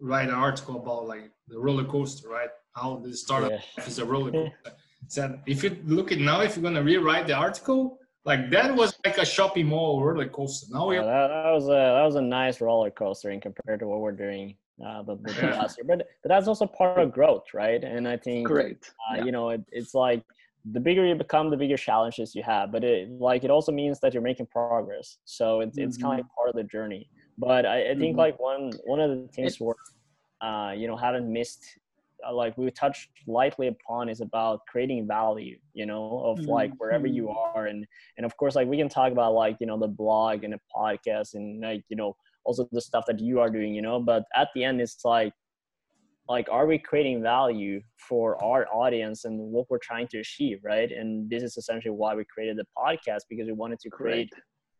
write an article about like the roller coaster right how the startup yeah. is a roller coaster said if you look at now if you're going to rewrite the article like that was like a shopping mall roller coaster. Now yeah, that, that, was a that was a nice roller coaster in compared to what we're doing uh, last year. But but that's also part of growth, right? And I think great. Uh. You know, it, it's like the bigger you become, the bigger challenges you have. But it like it also means that you're making progress. So it's mm-hmm. it's kind of like part of the journey. But I, I think mm-hmm. like one one of the things we're uh, you know haven't missed uh, like we touched lightly upon is about creating value you know of mm-hmm. like wherever you mm-hmm. are and and of course like we can talk about like you know the blog and the podcast and like you know also the stuff that you are doing you know but at the end it's like like are we creating value for our audience and what we're trying to achieve right and this is essentially why we created the podcast because we wanted to create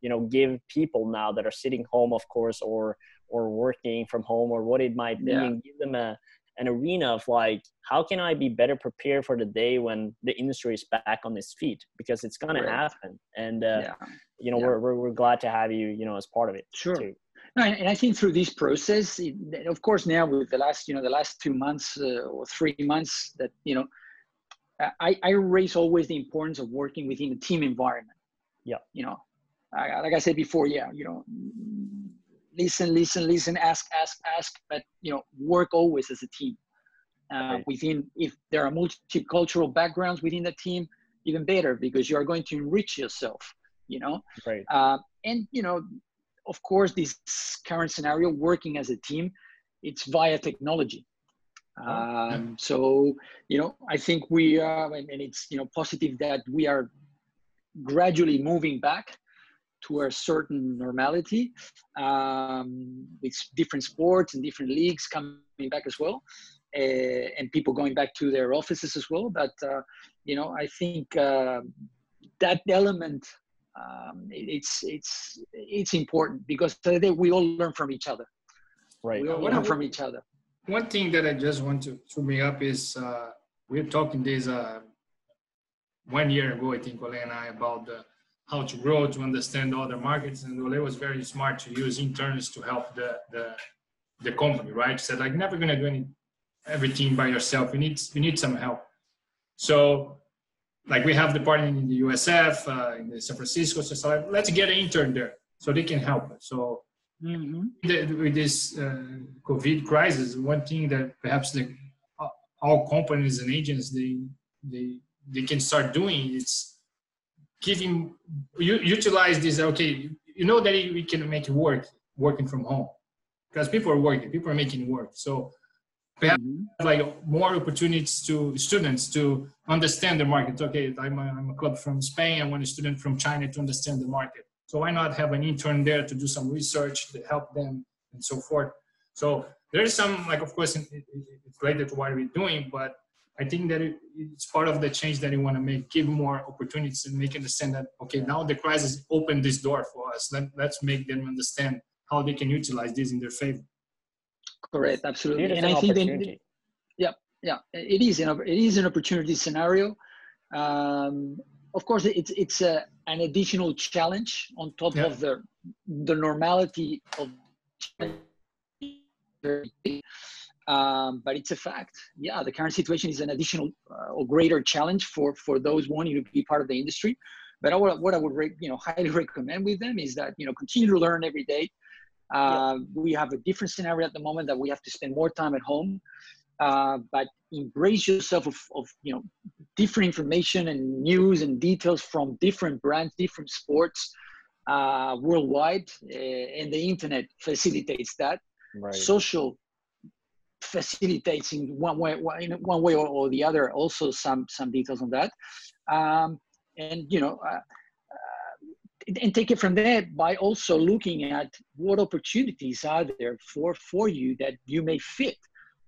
you know give people now that are sitting home of course or or working from home or what it might be yeah. and give them a an arena of like how can i be better prepared for the day when the industry is back on its feet because it's going right. to happen and uh, yeah. you know yeah. we're, we're, we're glad to have you you know as part of it sure too. No, and I think through this process, of course, now with the last, you know, the last two months uh, or three months, that you know, I, I raise always the importance of working within a team environment. Yeah. You know, I, like I said before, yeah, you know, listen, listen, listen, ask, ask, ask, but you know, work always as a team. Uh, right. Within, if there are multicultural backgrounds within the team, even better because you are going to enrich yourself. You know, right. Uh, and you know, of course, this current scenario, working as a team, it's via technology. Oh, um, so you know, I think we are, and, and it's you know positive that we are gradually moving back to a certain normality um, with different sports and different leagues coming back as well uh, and people going back to their offices as well but uh, you know i think uh, that element um, it's it's it's important because today we all learn from each other right we all learn from each other one thing that i just want to, to bring up is uh, we we're talking this uh, one year ago i think Ole and i about the how to grow, to understand other markets. And Ole was very smart to use interns to help the the, the company, right? Said like never gonna do any everything by yourself. You need you need some help. So like we have the partner in the USF, uh, in the San Francisco, so like, let's get an intern there so they can help us. So mm-hmm. the, with this uh, COVID crisis, one thing that perhaps the all companies and agents they they they can start doing is giving you utilize this okay you know that we can make it work working from home because people are working people are making work so perhaps mm-hmm. like more opportunities to students to understand the market okay I'm a, I'm a club from spain i want a student from china to understand the market so why not have an intern there to do some research to help them and so forth so there's some like of course it's related to what we're doing but I think that it, it's part of the change that you want to make, give more opportunities and make understand that, okay, now the crisis opened this door for us. Let, let's make them understand how they can utilize this in their favor. Correct, absolutely. And I think that, yeah, yeah, it is an, it is an opportunity scenario. Um, of course, it's, it's a, an additional challenge on top yeah. of the, the normality of um, but it's a fact. Yeah, the current situation is an additional uh, or greater challenge for for those wanting to be part of the industry. But I would, what I would you know highly recommend with them is that you know continue to learn every day. Uh. We have a different scenario at the moment that we have to spend more time at home. Uh, but embrace yourself of, of you know different information and news and details from different brands, different sports uh, worldwide, uh, and the internet facilitates that. Right. Social facilitates in one way, in one way or, or the other. Also, some some details on that, um, and you know, uh, and take it from there by also looking at what opportunities are there for for you that you may fit,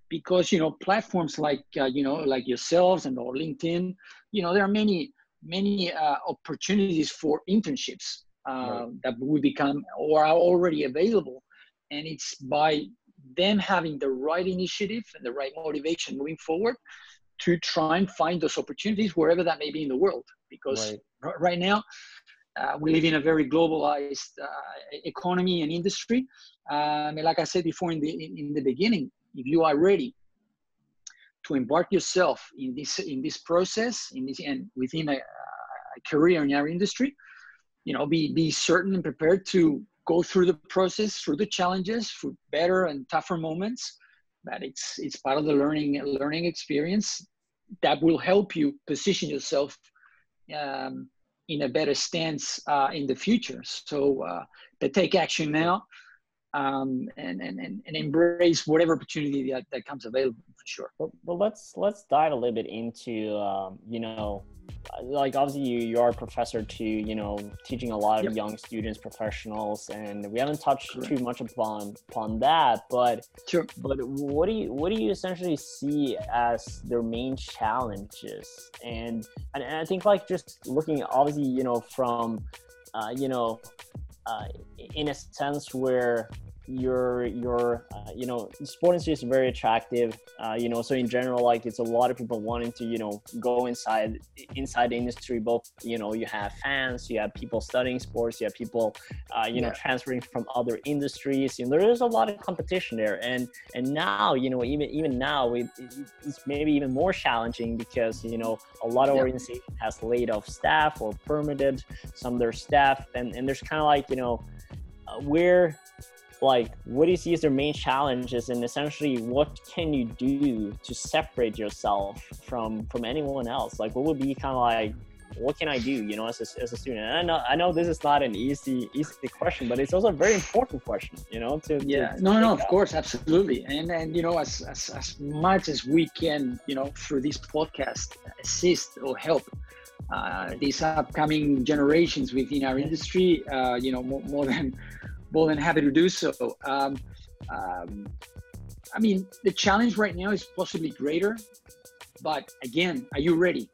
because you know platforms like uh, you know like yourselves and or LinkedIn, you know there are many many uh, opportunities for internships uh, right. that will become or are already available and it's by them having the right initiative and the right motivation moving forward to try and find those opportunities wherever that may be in the world. Because right, right now, uh, we live in a very globalized uh, economy and industry. Um, and like I said before in the in, the beginning, if you are ready to embark yourself in this in this process, in this and within a, a career in our industry, you know, be be certain and prepared to go through the process, through the challenges, through better and tougher moments. But it's it's part of the learning learning experience that will help you position yourself um, in a better stance uh, in the future. So, uh, take action now um, and, and, and embrace whatever opportunity that, that comes available for sure. Well, well let's let's dive a little bit into um, you know like obviously you, you are a professor to you know teaching a lot of yep. young students professionals and we haven't touched too much upon upon that but sure. but what do you what do you essentially see as their main challenges and and, and i think like just looking obviously you know from uh, you know uh, in a sense where your your uh, you know sport industry is very attractive uh, you know so in general like it's a lot of people wanting to you know go inside inside the industry both you know you have fans you have people studying sports you have people uh, you yeah. know transferring from other industries you know there is a lot of competition there and and now you know even even now it, it's maybe even more challenging because you know a lot of yeah. organizations has laid off staff or permitted some of their staff and and there's kind of like you know uh, where like what do you see as their main challenges and essentially what can you do to separate yourself from from anyone else like what would be kind of like what can I do, you know, as a, as a student? And I know I know this is not an easy easy question, but it's also a very important question, you know. To yeah, to no, no, of course, absolutely, and and you know, as, as as much as we can, you know, through this podcast, assist or help uh, these upcoming generations within our industry, uh, you know, more, more than more than happy to do so. Um, um, I mean, the challenge right now is possibly greater, but again, are you ready?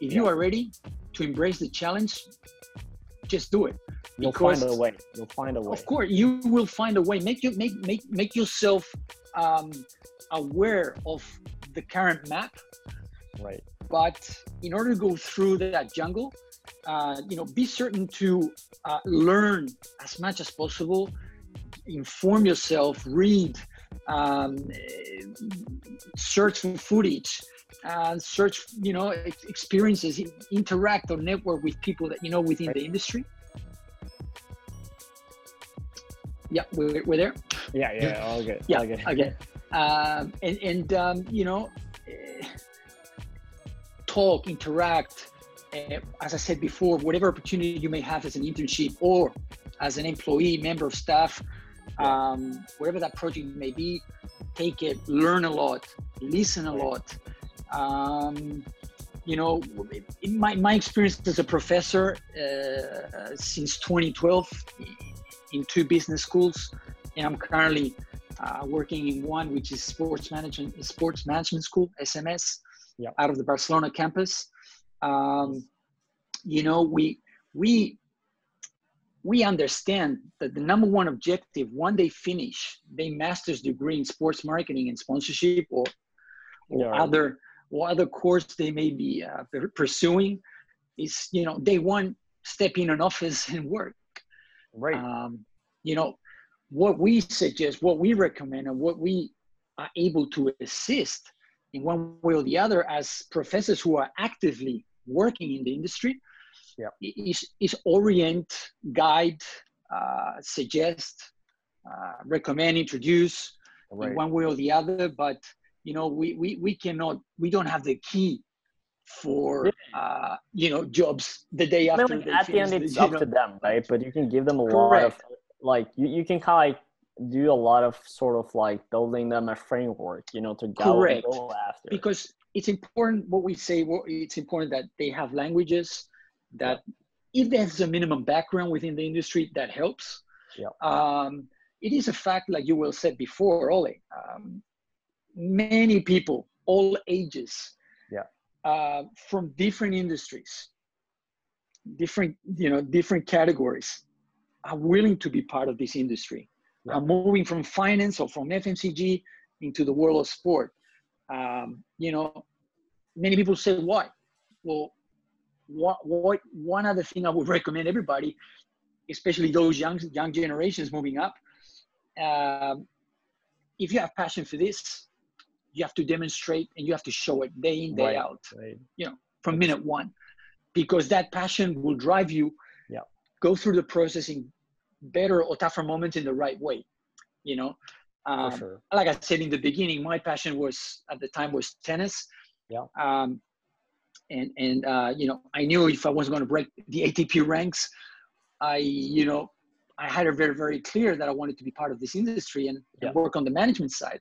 If yeah. you are ready to embrace the challenge, just do it. You'll find a way. You'll find a way. Of course, you will find a way. Make you make make make yourself um, aware of the current map. Right. But in order to go through that jungle, uh, you know, be certain to uh, learn as much as possible, inform yourself, read, um, search for footage, uh, search, you know, experiences, interact or network with people that you know within right. the industry. Yeah, we're, we're there. Yeah, yeah, all good. Yeah, all good. okay. Um, and and um, you know, eh, talk, interact, uh, as I said before, whatever opportunity you may have as an internship or as an employee, member of staff, um, whatever that project may be, take it, learn a lot, listen a lot. Um, you know, in my, my experience as a professor uh, since 2012 in two business schools, and I'm currently uh, working in one, which is sports management, sports management school, SMS, yep. out of the Barcelona campus um, you know we we we understand that the number one objective when they finish their master's degree in sports marketing and sponsorship or, or yeah. other or other course they may be uh, pursuing is you know they want step in an office and work right um, you know what we suggest what we recommend and what we are able to assist in one way or the other as professors who are actively working in the industry yeah. is, is orient, guide, uh, suggest, uh, recommend, introduce right. in one way or the other. But you know, we, we, we cannot, we don't have the key for uh, you know jobs the day after. I mean, like, at the end, it's up know. to them, right? But you can give them a Correct. lot of like you, you can kind of like do a lot of sort of like building them a framework, you know, to go, Correct. go after. Because it's important what we say it's important that they have languages that if there's a minimum background within the industry that helps yeah. um, it is a fact like you will said before Ole, um, many people all ages yeah. uh, from different industries different you know different categories are willing to be part of this industry yeah. i'm moving from finance or from fmcg into the world of sport um, you know many people say why well what, what one other thing i would recommend everybody especially those young young generations moving up um, if you have passion for this you have to demonstrate and you have to show it day in day right, out right. you know from minute one because that passion will drive you yeah. go through the process in better or tougher moments in the right way you know? Um, sure. like i said in the beginning my passion was at the time was tennis. Yeah. Um, and and uh, you know i knew if i was going to break the atp ranks i you know i had it very very clear that i wanted to be part of this industry and, yeah. and work on the management side.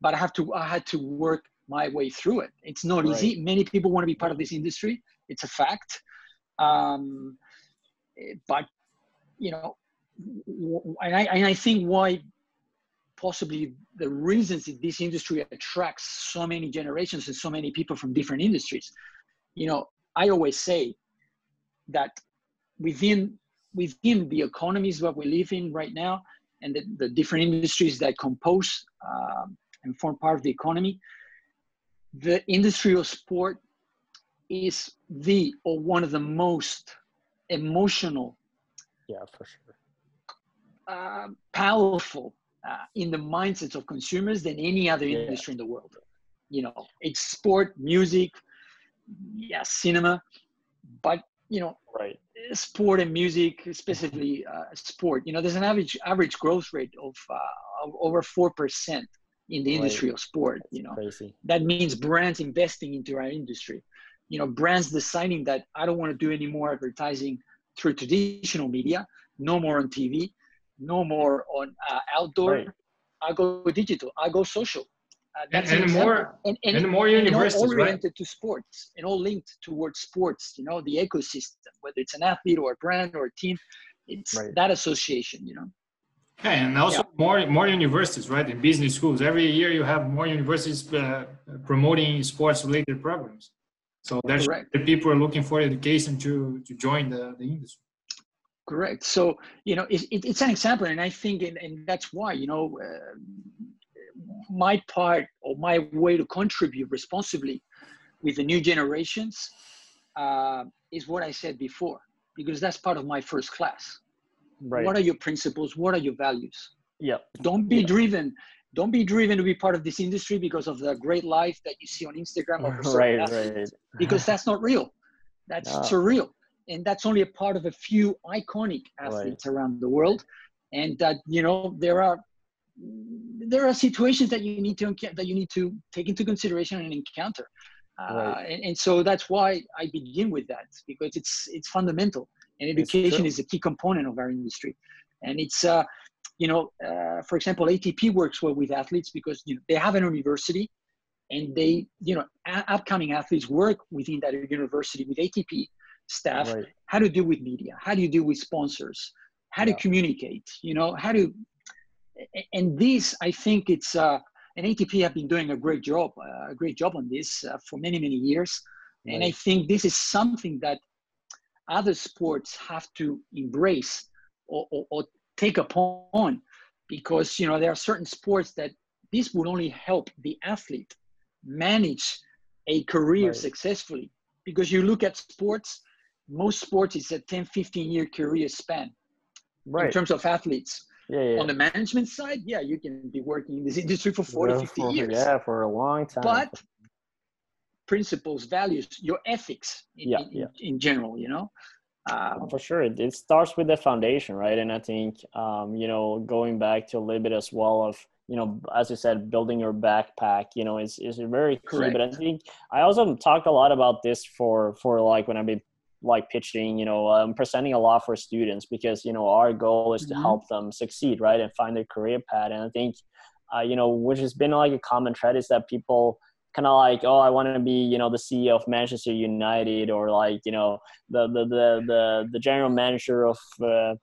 But i have to i had to work my way through it. It's not right. easy. Many people want to be part of this industry. It's a fact. Um, but you know and I, and I think why possibly the reasons that this industry attracts so many generations and so many people from different industries. You know i always say that within within the economies that we live in right now and the, the different industries that compose um, and form part of the economy the industry of sport is the or one of the most emotional yeah for sure uh, powerful uh, in the mindsets of consumers than any other yeah. industry in the world you know it's sport music yeah cinema but you know right sport and music specifically uh, sport you know there's an average average growth rate of uh, over 4% in the industry right. of sport you know Crazy. that means brands investing into our industry you know brands deciding that i don't want to do any more advertising through traditional media no more on tv no more on uh, outdoor right. i go digital i go social uh, and, and more and, and, and more universities and all oriented right? to sports and all linked towards sports you know the ecosystem whether it's an athlete or a brand or a team it's right. that association you know Okay, and also yeah. more more universities, right? In business schools, every year you have more universities uh, promoting sports-related programs. So that's Correct. the people are looking for education to to join the, the industry. Correct. So you know it, it, it's an example, and I think, and, and that's why you know uh, my part or my way to contribute responsibly with the new generations uh, is what I said before, because that's part of my first class. Right. What are your principles? What are your values? Yeah. Don't be driven. Don't be driven to be part of this industry because of the great life that you see on Instagram or right, right. because that's not real. That's no. surreal, and that's only a part of a few iconic athletes right. around the world. And that you know there are there are situations that you need to that you need to take into consideration and encounter. Uh, right. and, and so that's why I begin with that because it's it's fundamental and education is a key component of our industry and it's uh, you know uh, for example atp works well with athletes because you know they have an university and they you know a- upcoming athletes work within that university with atp staff right. how to deal with media how do you deal with sponsors how yeah. to communicate you know how to and this i think it's uh and atp have been doing a great job uh, a great job on this uh, for many many years right. and i think this is something that other sports have to embrace or, or, or take upon because you know there are certain sports that this would only help the athlete manage a career right. successfully because you look at sports most sports is a 10 15 year career span right. in terms of athletes yeah, yeah, on the management side yeah you can be working in this industry for 40 yeah, 50 for, years yeah for a long time but principles, values, your ethics in, yeah, in, yeah. in general, you know? Um, For sure, it, starts with the foundation, right? And I think, um, you know, going back to a little bit as well of, you know, as you said, building your backpack, you know, is is very key. Correct. But I think I also talk a lot about this for for like when I've been like pitching, you know, I'm presenting a lot for students because you know our goal is mm-hmm. to help them succeed, right, and find their career path. And I think, uh, you know, which has been like a common thread is that people kind of like oh i want to be you know the ceo of manchester united or like you know the the the the, the general manager of uh,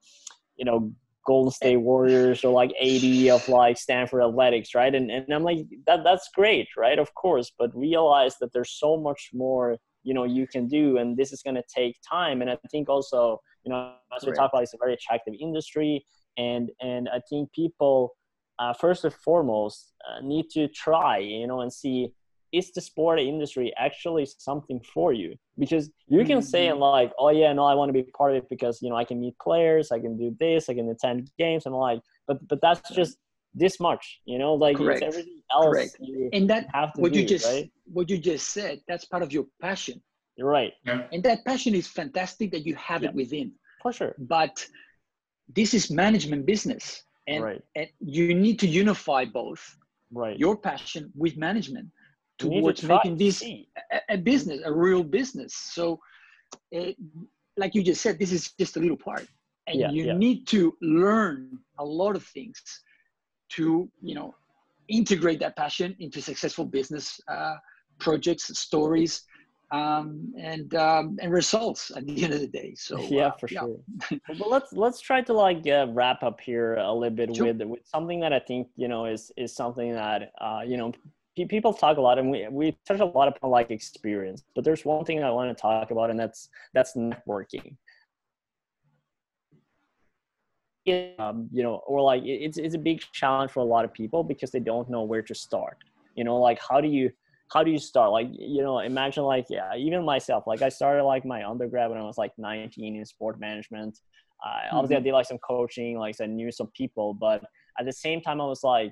you know golden state warriors or like AD of like stanford athletics right and, and i'm like that that's great right of course but realize that there's so much more you know you can do and this is going to take time and i think also you know as we Right. talk about it's a very attractive industry and and i think people uh, first and foremost uh, need to try you know and see is the sport industry actually something for you because you can say Mhm. like oh yeah no i want to be part of it because you know i can meet players i can do this i can attend games and like but but that's just this much you know like Correct. it's everything else Correct. you and that have to what do you just right what you just said that's part of your passion you're right Yeah. and that passion is fantastic that you have Yeah. it within for sure but this is management business and, right and you need to unify both right your passion with management You need to towards making this a, a business a real business so it, like you just said this is just a little part and Yeah, you yeah. need to learn a lot of things to you know integrate that passion into successful business uh, projects stories um, and um, and results at the end of the day. So yeah uh, for sure. But let's let's try to like uh, wrap up here a little bit Sure. with with something that i think you know is is something that uh you know pe- people talk a lot and we we touch a lot upon like experience. But there's one thing i want to talk about and that's that's networking um, you know or like it's it's a big challenge for a lot of people because they don't know where to start you know like how do you how do you start? Like you know imagine like yeah even myself like i started like my undergrad when i was like 19 in sport management. Uh, obviously i did like some coaching like i knew some people but at the same time i was like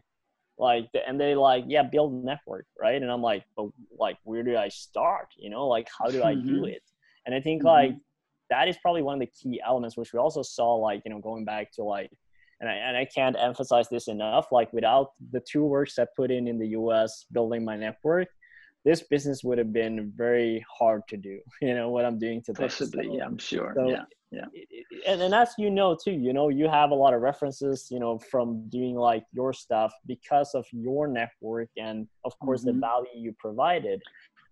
like and they like yeah build network right? And i'm like but like where do i start? You know like how do i do Mhm. it? And i think Mhm. like that is probably one of the key elements which we also saw like you know going back to like and I, and I can't emphasize this enough like without the two works i put in in the us building my network this business would have been very hard to do you know what i'm doing today possibly So- yeah i'm sure so yeah it- and, and as you know too you know you have a lot of references you know from doing like your stuff because of your network and of course the Mhm. value you provided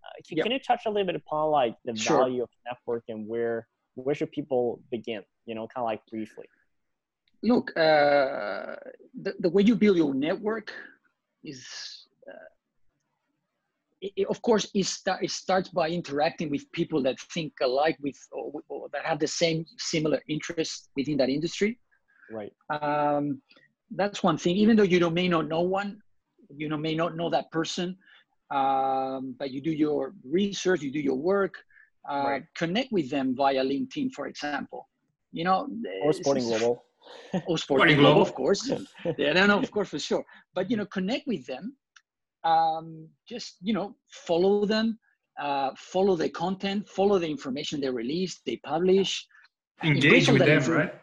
uh, can, Yep. can you touch a little bit upon like the Sure. value of network and where where should people begin you know kind of like briefly? Look uh, the, the way you build your network is uh, it, it- of course it, start, it starts by interacting with people that think alike with or, or that have the same similar interests within that industry. Right. Um, that's one thing. Even though you don't, may not know one you know may not know that person um, but you do your research you do your work uh, Right. connect with them via linkedin for example you know or sporting it's- global or Sporting Sporting Global, Global. of course. yeah, no, no, of course, for sure. But you know, connect with them. Um, just you know, follow them, uh, follow the content, follow the information they release, they publish. Engage with them, right?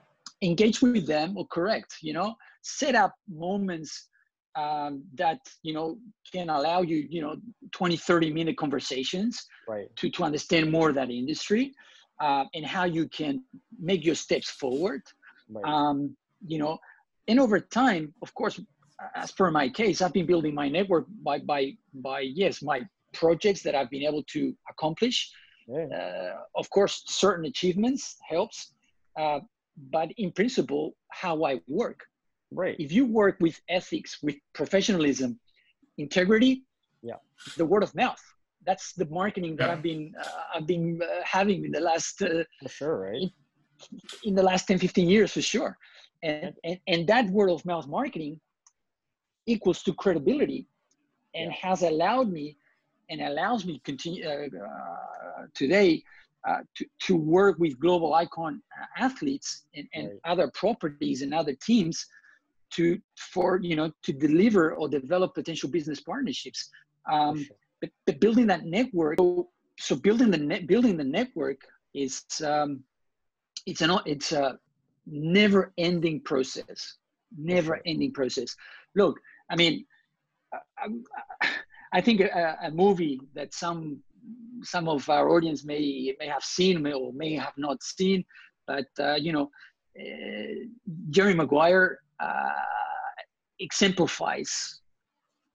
Engage with them, or correct. You know, set up moments um, that you know can allow you, you know, 20, 30 minute conversations right. to to understand more of that industry uh, and how you can make your steps forward. Right. Um, you know and over time of course as per my case i've been building my network by by by yes my projects that i've been able to accomplish. Yeah. uh, of course certain achievements helps uh, but in principle how i work right if you work with ethics with professionalism integrity Yeah. the word of mouth that's the marketing that Yeah. i've been uh, i've been uh, having in the last uh, for sure right in the last 10 15 years for sure and and, and that word of mouth marketing equals to credibility and Yeah. has allowed me and allows me continue uh, uh, today uh, to, to work with global icon athletes and, and Right. other properties and other teams to for you know to deliver or develop potential business partnerships. Um, sure. but, but building that network so, so building the net building the network is um, it's an it's a never ending process. Never ending process. Look i mean I, I- think a, a movie that some some of our audience may may have seen may- or may have not seen but uh, you know uh, jerry maguire uh, exemplifies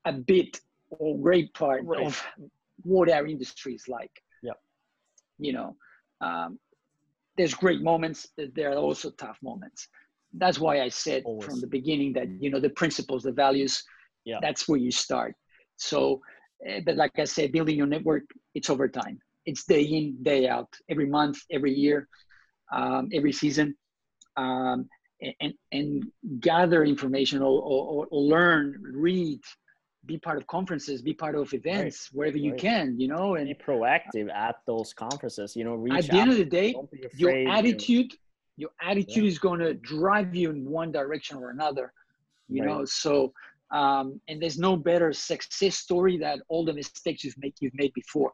a bit or great part Right. of what our industry is like Yeah. you know um, there's great moments but there are also tough moments that's why i said Always. from the beginning that you know the principles the values Yeah. that's where you start so uh, but like i said building your network it's over time it's day in, day out, every month, every year, um, every season, um, and and gather information or, or, or, learn, read, be part of conferences, be part of events right. wherever you can, you know, and be proactive at those conferences. You know, reach at the end of the day, your attitude, your attitude yeah. is going to drive you in one direction or another. You right. know, so um, and there's no better success story that all the mistakes you've made you've made before.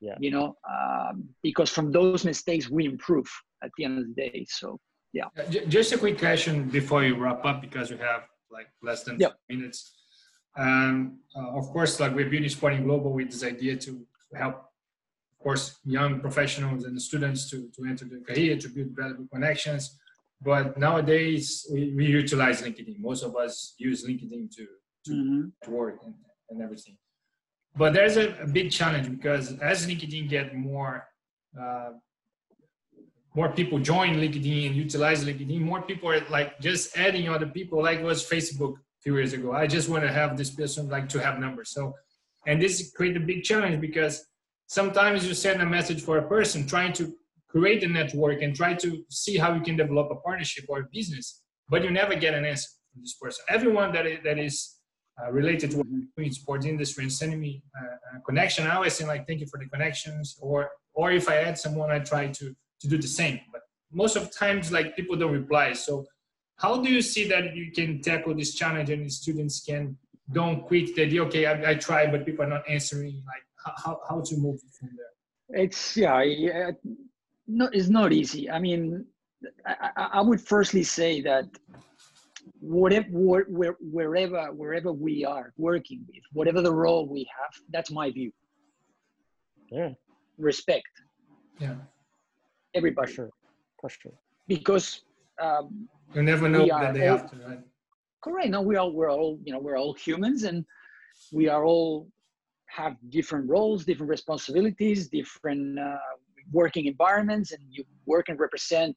Yeah. You know, um, because from those mistakes we improve at the end of the day. So yeah. Just a quick question before you wrap up, because we have like less than yep. minutes. Um, uh, of course, like we're Beauty Sporting Global with this idea to help, of course, young professionals and students to, to enter the career, to build valuable connections. But nowadays, we, we utilize LinkedIn. Most of us use LinkedIn to, to mm-hmm. work and, and everything. But there's a, a, big challenge because as LinkedIn get more uh, more people join LinkedIn and utilize LinkedIn, more people are like just adding other people, like was Facebook a few years ago. I just want to have this person like to have numbers. So, and this create a big challenge because sometimes you send a message for a person trying to create a network and try to see how you can develop a partnership or a business, but you never get an answer from this person. Everyone that is, that is uh, related to doing sports industry and sending me a, a connection, I always say like, thank you for the connections, or or if I add someone, I try to to do the same. But most of times, like people don't reply. So how do you see that you can tackle this challenge and students can don't quit the idea? Okay, I, I try, but people are not answering. Like how, how to move from there? It's yeah, yeah no, it's not easy. I mean, I, I would firstly say that whatever where, wherever wherever we are working with whatever the role we have that's my view yeah respect yeah everybody. For sure. For sure. Because um, you never know that they all, have to, right? Correct. No, we all we're all you know we're all humans and we are all have different roles, different responsibilities, different uh, working environments, and you work and represent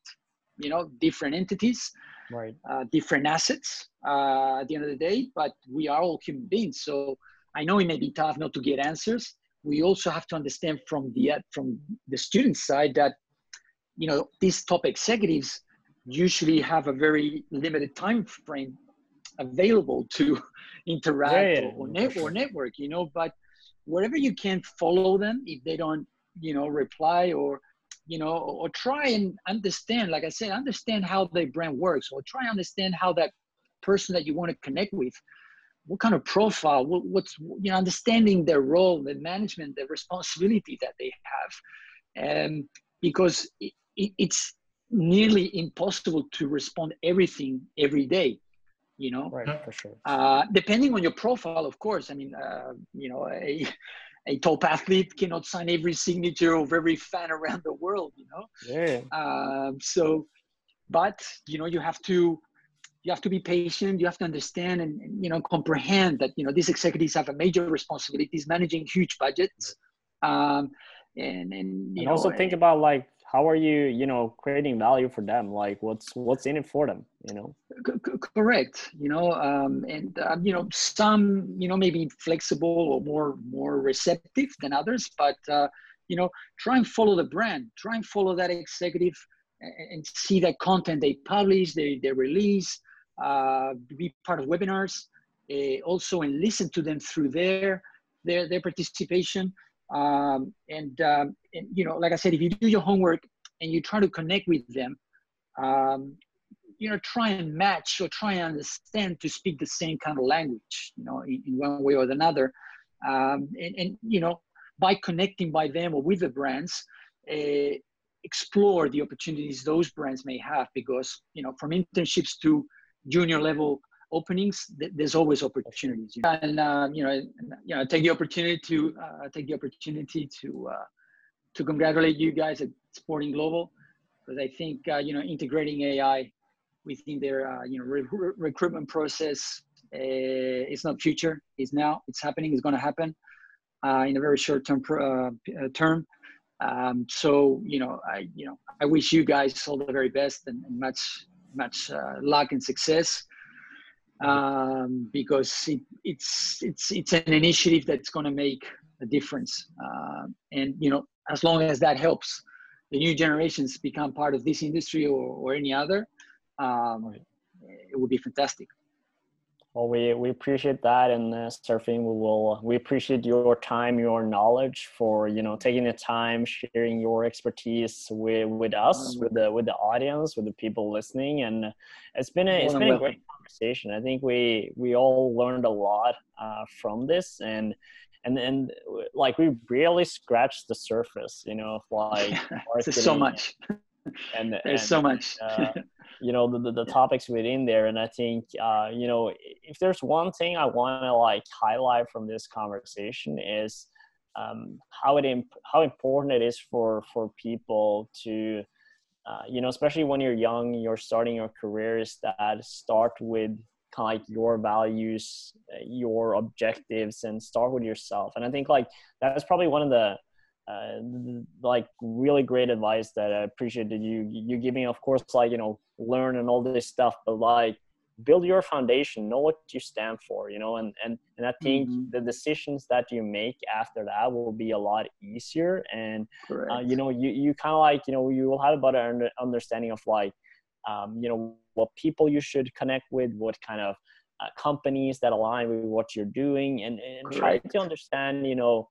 you know different entities, right? Uh, different assets uh, at the end of the day. But we are all human beings, so I know it may be tough not to get answers. We also have to understand from the from the student side that you know these top executives usually have a very limited time frame available to interact yeah, yeah, or, net, or network you know but wherever you can follow them if they don't you know reply or you know or try and understand like i said understand how their brand works or try and understand how that person that you want to connect with what kind of profile what, what's you know understanding their role the management the responsibility that they have. And because it's nearly impossible to respond everything every day you know? Right for sure. Uh, depending on your profile of course. I mean uh, you know a, a top athlete cannot sign every signature of every fan around the world you know? Yeah. Um, so but you know you have to you have to be patient you have to understand and, and you know comprehend that you know these executives have a major responsibilities managing huge budgets. Um, and and, and also think about like how are you you know creating value for them? Like what's what's in it for them you know? C- correct you know um, and um, you know some you know maybe flexible or more more receptive than others but uh, you know try and follow the brand try and follow that executive and, see that content they publish they, they release uh, be part of webinars uh, also and listen to them through their their their participation um, and, um, and, you know, like I said, if you do your homework and you try to connect with them, um, you know, try and match or try and understand to speak the same kind of language, you know, in, in one way or another. Um, and, and, you know, by connecting by them or with the brands, uh, explore the opportunities those brands may have because, you know, from internships to junior level openings, there's always opportunities. And uh, you know, you know, take the opportunity to uh, take the opportunity to uh, to congratulate you guys at Sporting Global because I think uh, you know integrating AI within their uh, you know re- re- recruitment process uh, not future. It's now. It's happening. It's going to happen in a very short term term. Um, so you know, I you know, I wish you guys all the very best and, and much much luck and success um, because it, it's it's it's an initiative that's going to make a difference. Uh, and you know, as long as that helps the new generations become part of this industry or, or any other, um, it would be fantastic. Well, we, we appreciate that, and uh, Serafin. We will we appreciate your time, your knowledge for you know taking the time, sharing your expertise with with us, with the with the audience, with the people listening, and it's been a it's been a great conversation. I think we we all learned a lot uh, from this, and and and like we really scratched the surface, you know, of like there's so much. And there's and, so much. uh, you know the, the, the, topics within there and i think uh, you know if there's one thing i want to like highlight from this conversation is um, how it imp- how important it is for for people to uh, you know especially when you're young you're starting your careers that start with kind of like your values your objectives and start with yourself and i think like that's probably one of the uh, like really great advice that I appreciate that you you give me. Of course, like you know, learn and all this stuff, but like build your foundation, know what you stand for, you know, and and and I think mm-hmm. the decisions that you make after that will be a lot easier. And uh, you know, you you kind of like you know you will have a better understanding of like um, you know what people you should connect with, what kind of uh, companies that align with what you're doing, and and try to understand you know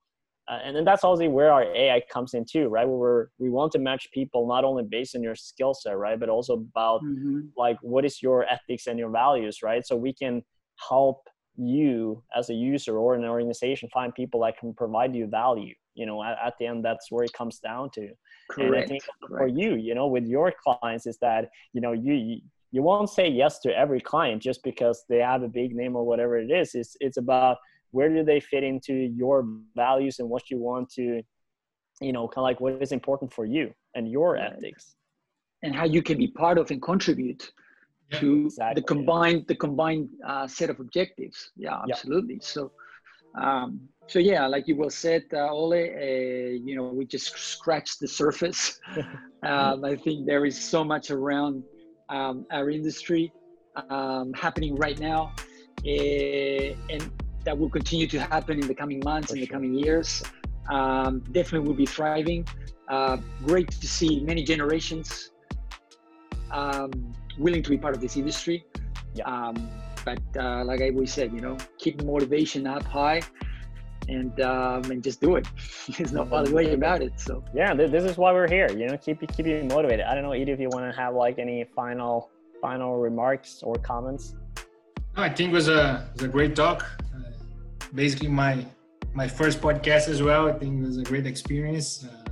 uh, and then that's also where our AI comes in too, right? Where we're, we want to match people not only based on your skill set, right, but also about mm-hmm. like what is your ethics and your values, right? So we can help you as a user or an organization find people that can provide you value. You know, at, at the end, that's where it comes down to. Correct. And I think for you, you know, with your clients, is that you know you you won't say yes to every client just because they have a big name or whatever it is. It's it's about where do they fit into your values and what you want to you know kind of like what is important for you and your right. ethics and how you can be part of and contribute yeah, to exactly, the combined the combined uh, set of objectives yeah absolutely yeah. so um, so yeah like you well said uh, ole uh, you know we just scratched the surface um, i think there is so much around um, our industry um, happening right now uh, and that will continue to happen in the coming months, in the coming years. Um, definitely will be thriving. Uh, great to see many generations um, willing to be part of this industry. Yeah. Um, but uh, like I always said, you know, keep motivation up high and um, and just do it. There's no other way about it. So yeah, this is why we're here. You know, keep keep you motivated. I don't know, Edith, if you want to have like any final final remarks or comments. No, I think it was a it was a great talk basically my my first podcast as well. I think it was a great experience. Uh,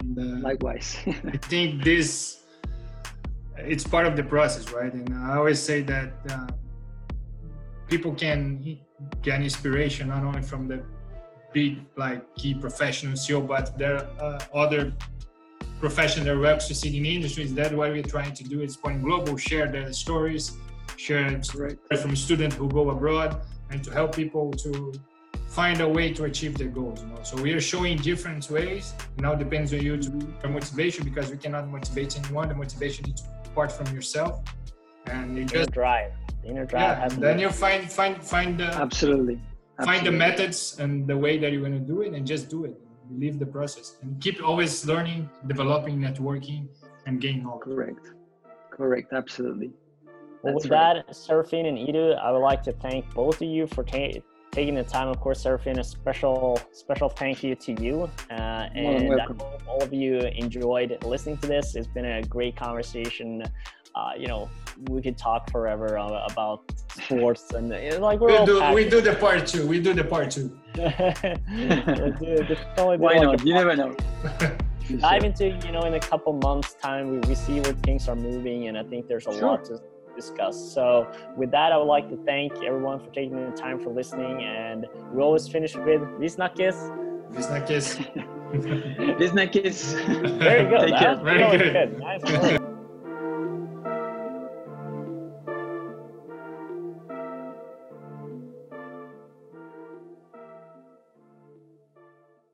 and, uh, Likewise. I think this it's part of the process, right? And I always say that uh, people can get inspiration not only from the big like key professional CEO, but there are uh, other professionals that work succeed in industries. That's what we're trying to do. is Point Global, share their stories, share right. from students who go abroad and to help people to find a way to achieve their goals. You know? So we are showing different ways. Now depends on you to for motivation because we cannot motivate anyone. The motivation needs to start from yourself, and you just drive. Inner drive. Yeah, then you find find find the absolutely. Absolutely find the methods and the way that you're going to do it, and just do it. Believe the process and keep always learning, developing, networking, and gaining knowledge. Correct. Correct. Absolutely. Well, with right. that, Serafin and Edu, I would like to thank both of you for ta- taking the time. Of course, Serafin, a special special thank you to you, uh, and I hope all of you enjoyed listening to this. It's been a great conversation. Uh, you know, we could talk forever uh, about sports and like we're we do we do the part two. We do the part two. Why not? You never know. Dive into you know in a couple months time we, we see where things are moving and I think there's a sure. lot to discuss. So, with that, I would like to thank everyone for taking the time for listening. And we always finish with Visnakis. Visnakis. Visnakis. Very good. Take care. Very good. good. Nice